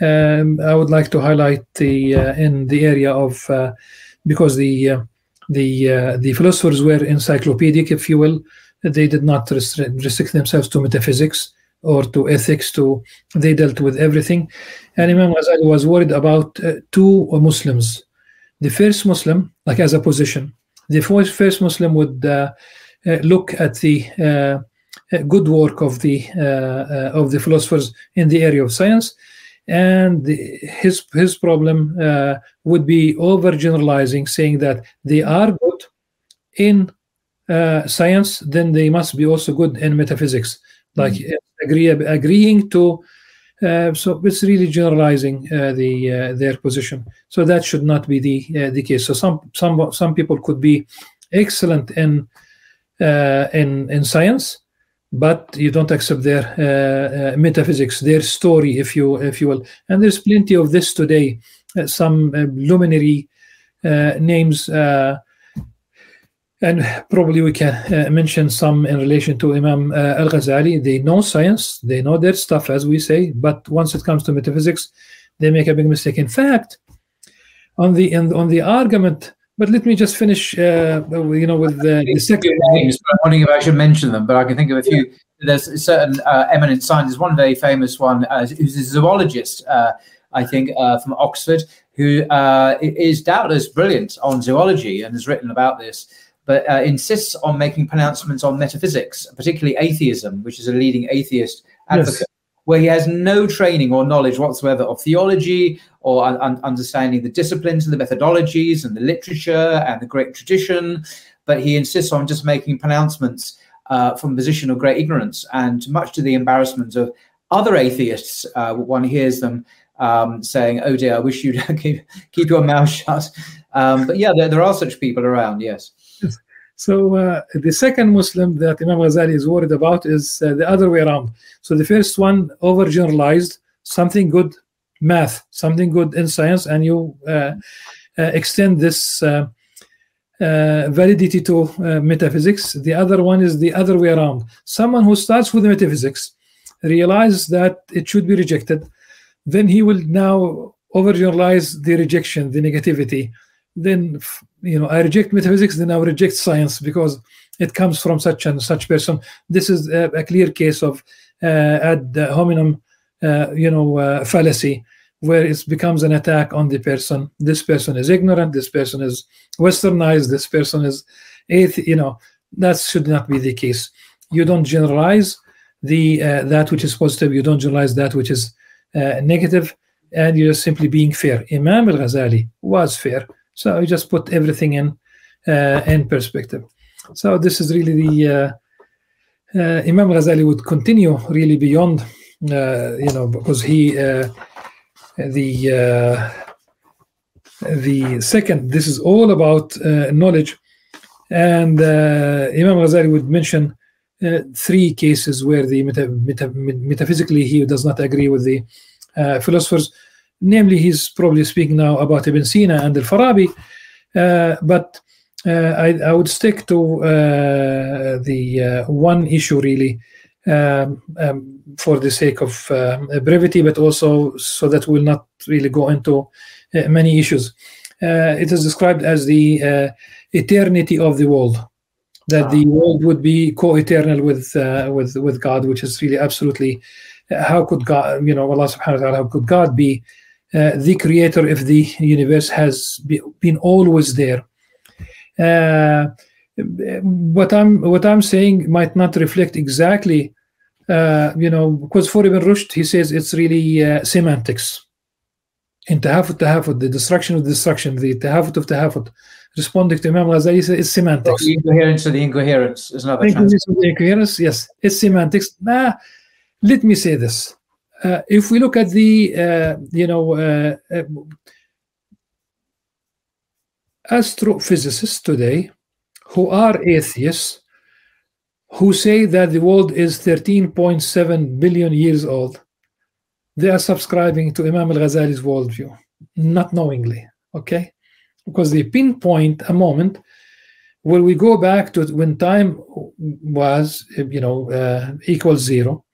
um, I would like to highlight the in the area of because the the the philosophers were encyclopedic, if you will. They did not restrict, themselves to metaphysics or to ethics to they dealt with everything. And imam ghazali was worried about uh, two Muslims. The first muslim like as a position the first, muslim would uh, uh, look at the good work of the uh, uh, of the philosophers in the area of science and his his problem uh, would be overgeneralizing saying that they are good in uh, science, then they must be also good in metaphysics, like mm. agree agreeing to. Uh, so it's really generalizing uh, the uh, their position. So that should not be the uh, the case. So some some some people could be excellent in uh, in in science, but you don't accept their metaphysics, their story, if you if you will. And there's plenty of this today. some luminary names and probably we can uh, mention some in relation to Imam uh, Al Ghazali. They know science, they know their stuff, as we say, but once it comes to metaphysics, they make a big mistake. In fact, on the on the argument, but let me just finish, uh, you know, with the, the second. Names, I'm wondering if I should mention them, but I can think of a few. There's certain uh, eminent scientists. One very famous one, uh, who's a zoologist, uh, I think, from Oxford, who is doubtless brilliant on zoology and has written about this but uh, insists on making pronouncements on metaphysics, particularly atheism, which is a leading atheist advocate, yes. where he has no training or knowledge whatsoever of theology or un- understanding the disciplines and the methodologies and the literature and the great tradition. But he insists on just making pronouncements uh, from a position of great ignorance, and much to the embarrassment of other atheists, uh, one hears them um, saying, "Oh dear, I wish you'd *laughs* keep, keep your mouth shut." Um, but yeah, there, there are such people around. Yes. So uh, the second Muslim that Imam Ghazali is worried about is uh, the other way around. So the first one overgeneralized something good math, something good in science, and you uh, uh extend this uh, uh, validity to metaphysics. The other one is the other way around. Someone who starts with metaphysics realizes that it should be rejected, then he will now overgeneralize the rejection, the negativity, then you know I reject metaphysics, then I reject science because it comes from such and such person. This is a, a clear case of uh, ad hominem, uh, you know, uh, fallacy, where it becomes an attack on the person. This person is ignorant. This person is westernized. This person is, athe- you know, that should not be the case. You don't generalize the uh, that which is positive. You don't generalize that which is uh, negative, and you're simply being fair. Imam al Ghazali was fair so I just put everything in uh, in perspective. So this is really the uh, uh, Imam Ghazali would continue really beyond, uh, you know, because he uh, the uh, the second. This is all about knowledge, and Imam Ghazali would mention three cases where the meta, meta, metaphysically he does not agree with the philosophers namely he's probably speaking now about Ibn Sina and Al-Farabi, uh, but uh, I, I, would stick to uh, the uh, one issue really um, um, for the sake of um, brevity, but also so that we'll not really go into uh, many issues. Uh, it is described as the eternity of the world, that the world would be co-eternal with with with God, which is really absolutely how could God, you know, Allah Subhanahu wa Taala, how could God be uh, the creator of the universe has be, been always there. Uh, what I'm what I'm saying might not reflect exactly, uh, you know, because for Ibn Rushd he says it's really uh, semantics. In tahafut tahafut, the destruction of destruction, the tahafut of tahafut, responding to Imam Ghazali says it's semantics. The incoherence of the incoherence is another. Incoherence incoherence, yes, it's semantics. Nah, let me say this uh, if we look at the, uh, you know, uh, uh, astrophysicists today who are atheists, who say that the world is 13.7 billion years old, they are subscribing to Imam al Ghazali's worldview, not knowingly, okay? Because they pinpoint a moment where we go back to when time was, you know, uh, equals zero,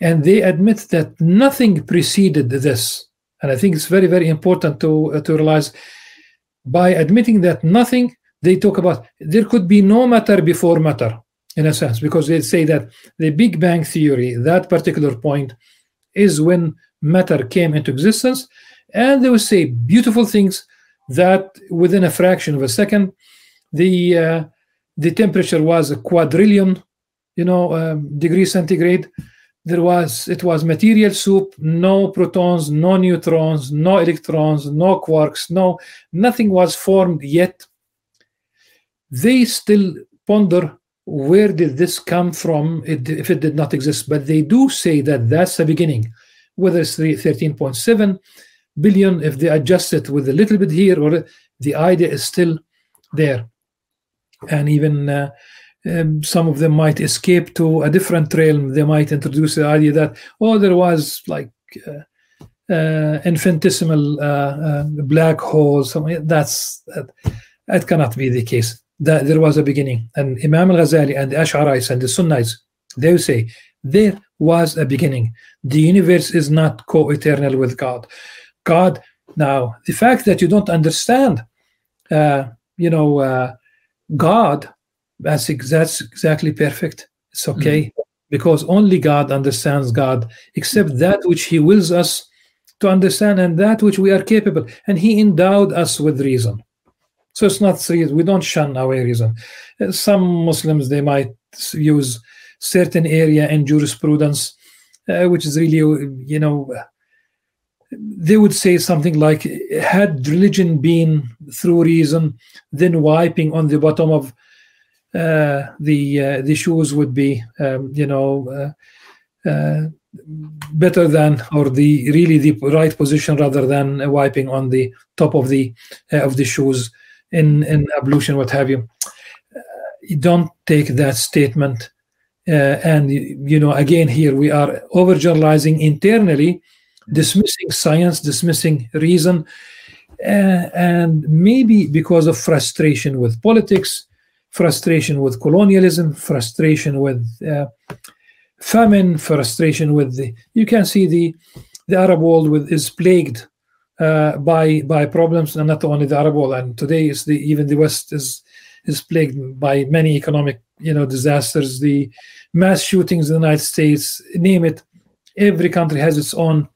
and they admit that nothing preceded this. And I think it's very, very important to uh, to realize by admitting that nothing, they talk about there could be no matter before matter, in a sense, because they say that the Big Bang theory, that particular point, is when matter came into existence, and they will say beautiful things that within a fraction of a second, the uh, the temperature was a quadrillion, you know, um, centigrade there was it was material soup no protons no neutrons no electrons no quarks no nothing was formed yet they still ponder where did this come from if it did not exist. But they do say that that's the beginning, whether it's 13.7 billion, if they adjust it with a little bit here, or the idea is still there. And even uh, um, some of them might escape to a different realm. They might introduce the idea that, oh, there was like uh, uh, infinitesimal uh, uh, black holes. That's that, that cannot be the case that there was a beginning. And Imam al-Ghazali and the Ash'arites and the Sunnites, they say, there was a beginning. The universe is not co-eternal with God. God, now, the fact that you don't understand, uh, you know, uh, God, that's, that's exactly perfect. It's okay. Mm-hmm. Because only God understands God, except that which He wills us to understand and that which we are capable. And He endowed us with reason. So it's not serious. We don't shun our reason. Some Muslims they might use certain area in jurisprudence, uh, which is really, you know, they would say something like, had religion been through reason, then wiping on the bottom of uh, the uh, the shoes would be, um, you know, uh, uh, better than or the really the right position rather than wiping on the top of the uh, of the shoes in in ablution, what have you. Uh, you don't take that statement, uh, and you know again here we are overgeneralizing internally, dismissing science, dismissing reason, uh, and maybe because of frustration with politics, frustration with colonialism, frustration with uh, famine, frustration with the. You can see the the Arab world with is plagued uh, by by problems, and not only the Arab world. And today, is the even the West is is plagued by many economic you know disasters. The mass shootings in the United States, name it. Every country has its own,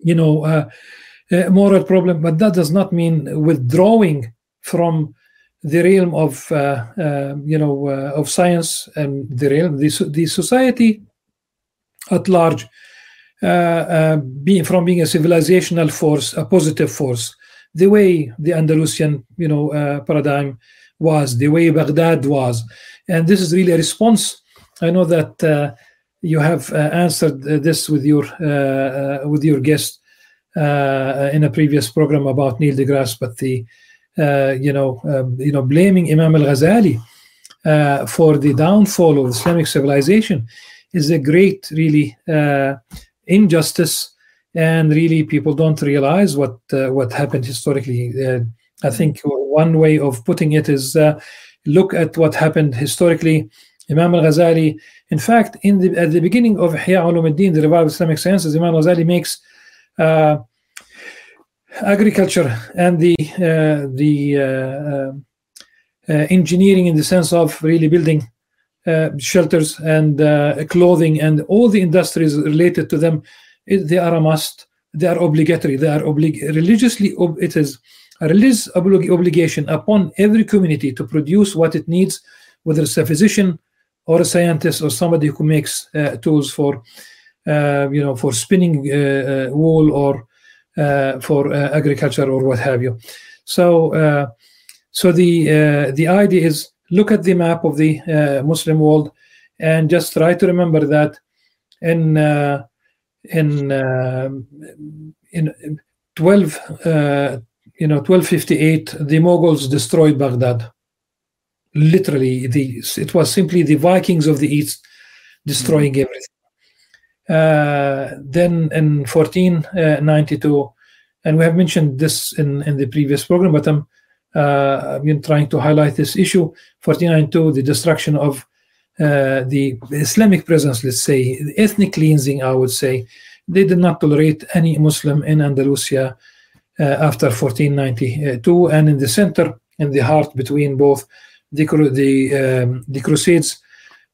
you know, uh, uh, moral problem, but that does not mean withdrawing from the realm of uh, uh, you know uh, of science and the realm the, the society at large uh, uh, being from being a civilizational force, a positive force, the way the Andalusian, you know, uh, paradigm was, the way Baghdad was, and this is really a response. I know that you have answered this with your with your guest in a previous program about Neil deGrasse, but the you know um, you know blaming Imam al Ghazali for the downfall of Islamic civilization is a great really uh, injustice. And really people don't realize what uh, what happened historically. Uh, i think one way of putting it is uh, look at what happened historically. Imam al-ghazali in fact in the at the beginning of ihya ulumuddin the revival of islamic sciences imam al-ghazali makes uh, agriculture and the uh, the uh, engineering in the sense of really building uh, shelters and uh, clothing and all the industries related to them, it, they are a must. They are obligatory. They are oblig- religiously. Ob- it is a religious oblig- obligation upon every community to produce what it needs, whether it's a physician or a scientist or somebody who makes uh, tools for, uh, you know, for spinning uh, wool or for agriculture or what have you. So, so the the idea is look at the map of the uh, Muslim world and just try to remember that in uh, in uh, in 12 uh, you know 1258 the Mughals destroyed Baghdad literally the it was simply the Vikings of the east destroying mm-hmm. everything uh, then in 1492 and we have mentioned this in in the previous program but I'm uh, been trying to highlight this issue. 1492, the destruction of uh, the Islamic presence, let's say, ethnic cleansing, I would say. They did not tolerate any Muslim in Andalusia uh, after 1492, and in the center, in the heart between both the the, um, the Crusades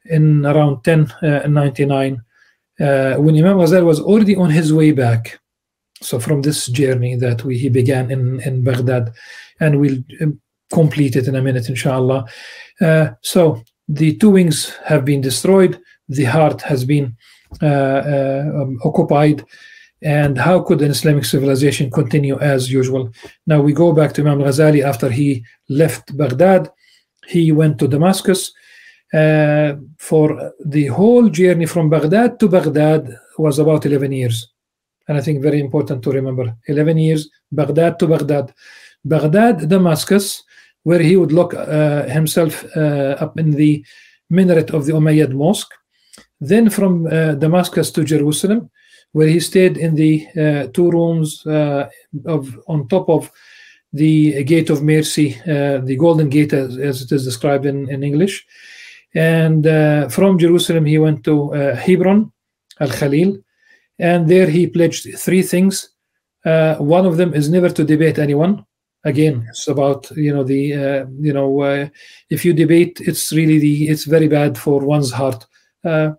in around 1099, uh, when Imam Ghazali was already on his way back. So from this journey that we, he began in, in Baghdad, and we'll um, complete it in a minute, inshallah. Uh, so the two wings have been destroyed, the heart has been uh, uh, um, occupied, and how could an Islamic civilization continue as usual? Now we go back to Imam Ghazali after he left Baghdad. he went to Damascus. Uh, for the whole journey from Baghdad to Baghdad was about 11 years. And I think very important to remember 11 years, Baghdad to Baghdad. Baghdad, Damascus, where he would lock uh, himself uh, up in the minaret of the Umayyad Mosque. Then from uh, Damascus to Jerusalem, where he stayed in the uh, two rooms uh, of on top of the Gate of Mercy, the Golden Gate, as, as, it is described in, in English. And uh, from Jerusalem, he went to uh, Hebron, Al Khalil, and there he pledged three things. Uh, one of them is never to debate anyone. Again, it's about you know the uh, you know uh, if you debate, it's really the it's very bad for one's heart.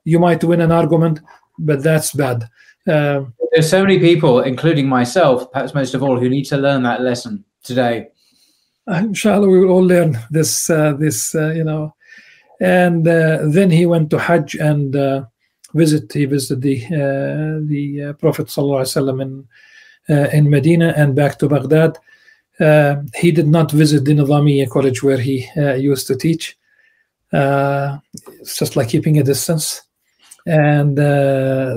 you might win an argument, but that's bad. There's so many people, including myself, perhaps most of all, who need to learn that lesson today. Inshallah, we will all learn this. this you know and uh, then he went to Hajj and uh, visit. He visited the uh, the Prophet sallallahu in in Medina and back to Baghdad. he did not visit the Nizamiya college where he used to teach. it's just like keeping a distance. And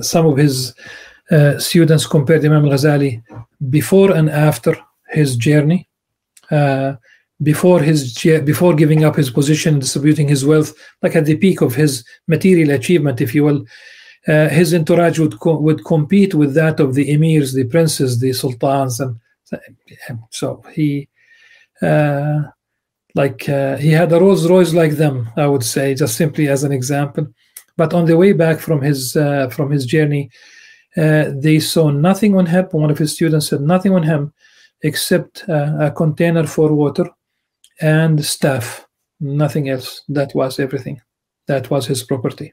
some of his students compared Imam al-Ghazali before and after his journey. Uh, before his before giving up his position distributing his wealth like at the peak of his material achievement if you will uh, his entourage would co- would compete with that of the emirs the princes the sultans and so he uh, like uh, he had a Rolls Royce like them I would say just simply as an example. But on the way back from his uh, from his journey uh, they saw nothing on him one of his students said nothing on him except uh, a container for water and staff, nothing else. That was everything. That was his property.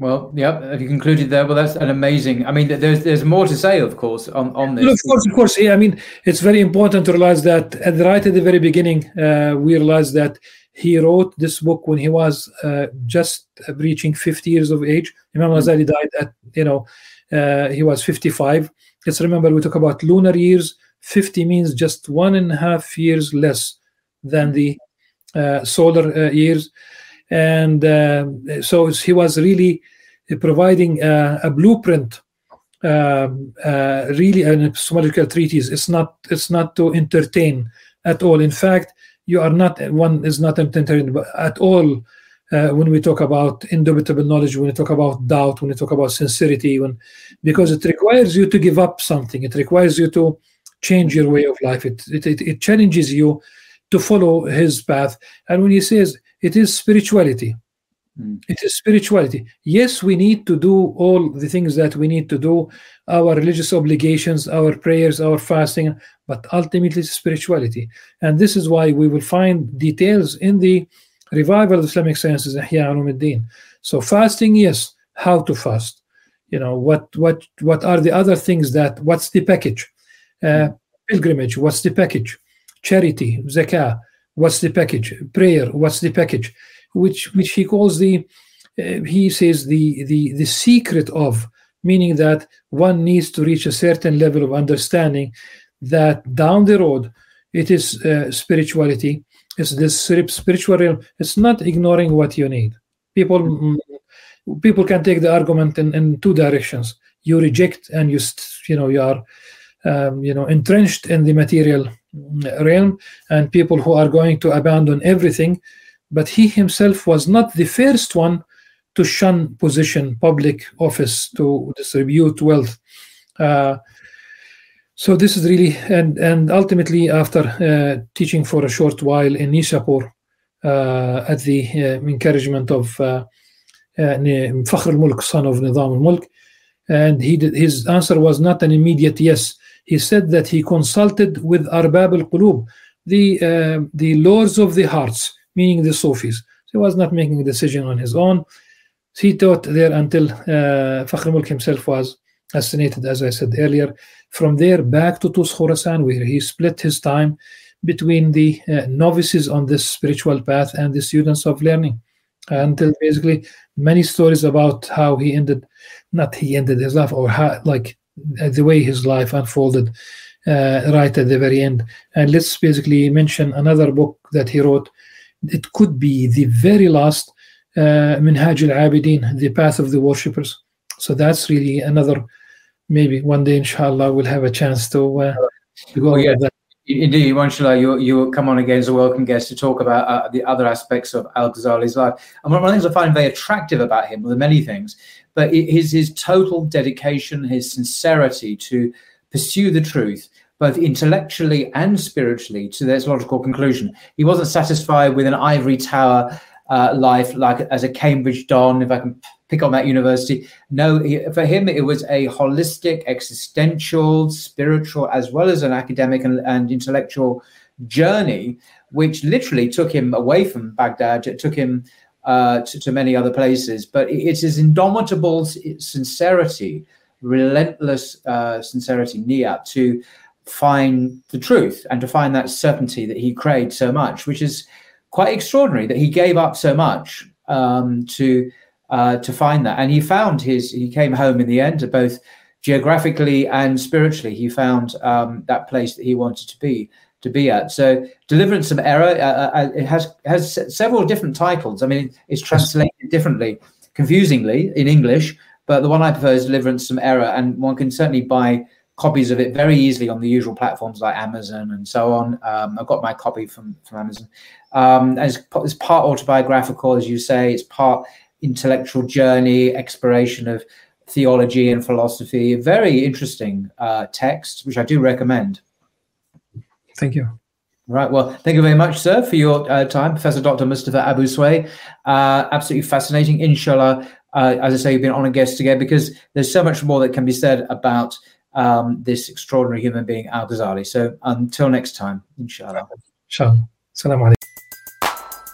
Well, yeah, have you concluded there? Well, that's an amazing. I mean, there's there's more to say, of course, on on this. Of course, of course. Yeah, I mean, it's very important to realize that at right at the very beginning, uh, we realized that he wrote this book when he was uh, just reaching 50 years of age. Imam mm-hmm. Ghazali died at you know uh, he was 55. Let's remember we talk about lunar years 50 means just one and a half years less than the uh, solar uh, years. And uh, so he was really providing a blueprint, um, uh, really an epistemological treatise. It's not, it's not to entertain at all. In fact, you are not, one is not entertained at all uh, when we talk about indubitable knowledge, when we talk about doubt, when we talk about sincerity, when because it requires you to give up something. It requires you to change your way of life. It, it, it, it challenges you to follow his path. And when he says it is spirituality, mm. it is spirituality. Yes, we need to do all the things that we need to do, our religious obligations, our prayers, our fasting, but ultimately it's spirituality. And this is why we will find details in the revival of Islamic sciences, Ihya Ulumuddin. So fasting, yes, how to fast. You know, what what what are the other things that what's the package? Uh, pilgrimage, what's the package? Charity, zakah, what's the package? Prayer, what's the package? Which which he calls the uh, he says the the the secret of meaning that one needs to reach a certain level of understanding that down the road it is uh, spirituality it's this spiritual realm it's not ignoring what you need people mm, people can take the argument in, in two directions you reject and you you know you are um, you know entrenched in the material realm and people who are going to abandon everything. But he himself was not the first one to shun position public office to distribute wealth. Uh, so this is really and and ultimately after uh, teaching for a short while in Nishapur uh, at the uh, encouragement of uh, uh Fakhr al-Mulk son of Nizam al-Mulk and he did, his answer was not an immediate yes he said that he consulted with Arbab al-Qulub, the, uh, the lords of the hearts, meaning the Sufis. So he was not making a decision on his own. He taught there until uh, Fakhr Mulk himself was assassinated, as I said earlier. From there back to Tus Khurasan, where he split his time between the uh, novices on this spiritual path and the students of learning. Until basically many stories about how he ended, not he ended his life, or how, like the way his life unfolded uh, right at the very end. And let's basically mention another book that he wrote. It could be the very last uh, Minhaj al-Abidin, The Path of the Worshippers. So that's really another, maybe one day, inshallah, we'll have a chance to, uh, to go Oh, yeah. over Indeed, Inshallah, you you come on again as a welcome guest to talk about uh, the other aspects of Al Ghazali's life. And one of the things I find very attractive about him, are many things, but it is his total dedication, his sincerity to pursue the truth, both intellectually and spiritually, to its logical conclusion. He wasn't satisfied with an ivory tower uh, life, like as a Cambridge Don, if I can pick on that university. No, he, for him, it was a holistic, existential, spiritual, as well as an academic and, and intellectual journey, which literally took him away from Baghdad. It took him uh, to, to many other places. But it's his indomitable sincerity, relentless uh, sincerity, niyat, to find the truth and to find that certainty that he craved so much, which is quite extraordinary that he gave up so much um, to uh, to find that. And he found his. He came home in the end, both geographically and spiritually. He found um, that place that he wanted to be to be at. So, deliverance of error. Uh, uh, it has has several different titles. I mean, it's translated differently, confusingly in English. But the one I prefer is deliverance from error, and one can certainly buy copies of it very easily on the usual platforms like Amazon and so on. Um, I've got my copy from from Amazon. Um, and it's, it's part autobiographical, as you say. It's part intellectual journey, exploration of theology and philosophy. Very interesting uh, text, which I do recommend. Thank you. Right. Well, thank you very much, sir, for your uh, time, Professor Dr. Mustafa Abu Sway. Uh, absolutely fascinating. Inshallah, uh, as I say, you've been on a guest again because there's so much more that can be said about um, this extraordinary human being, Al Ghazali. So until next time, inshallah. Inshallah. Salam alaikum.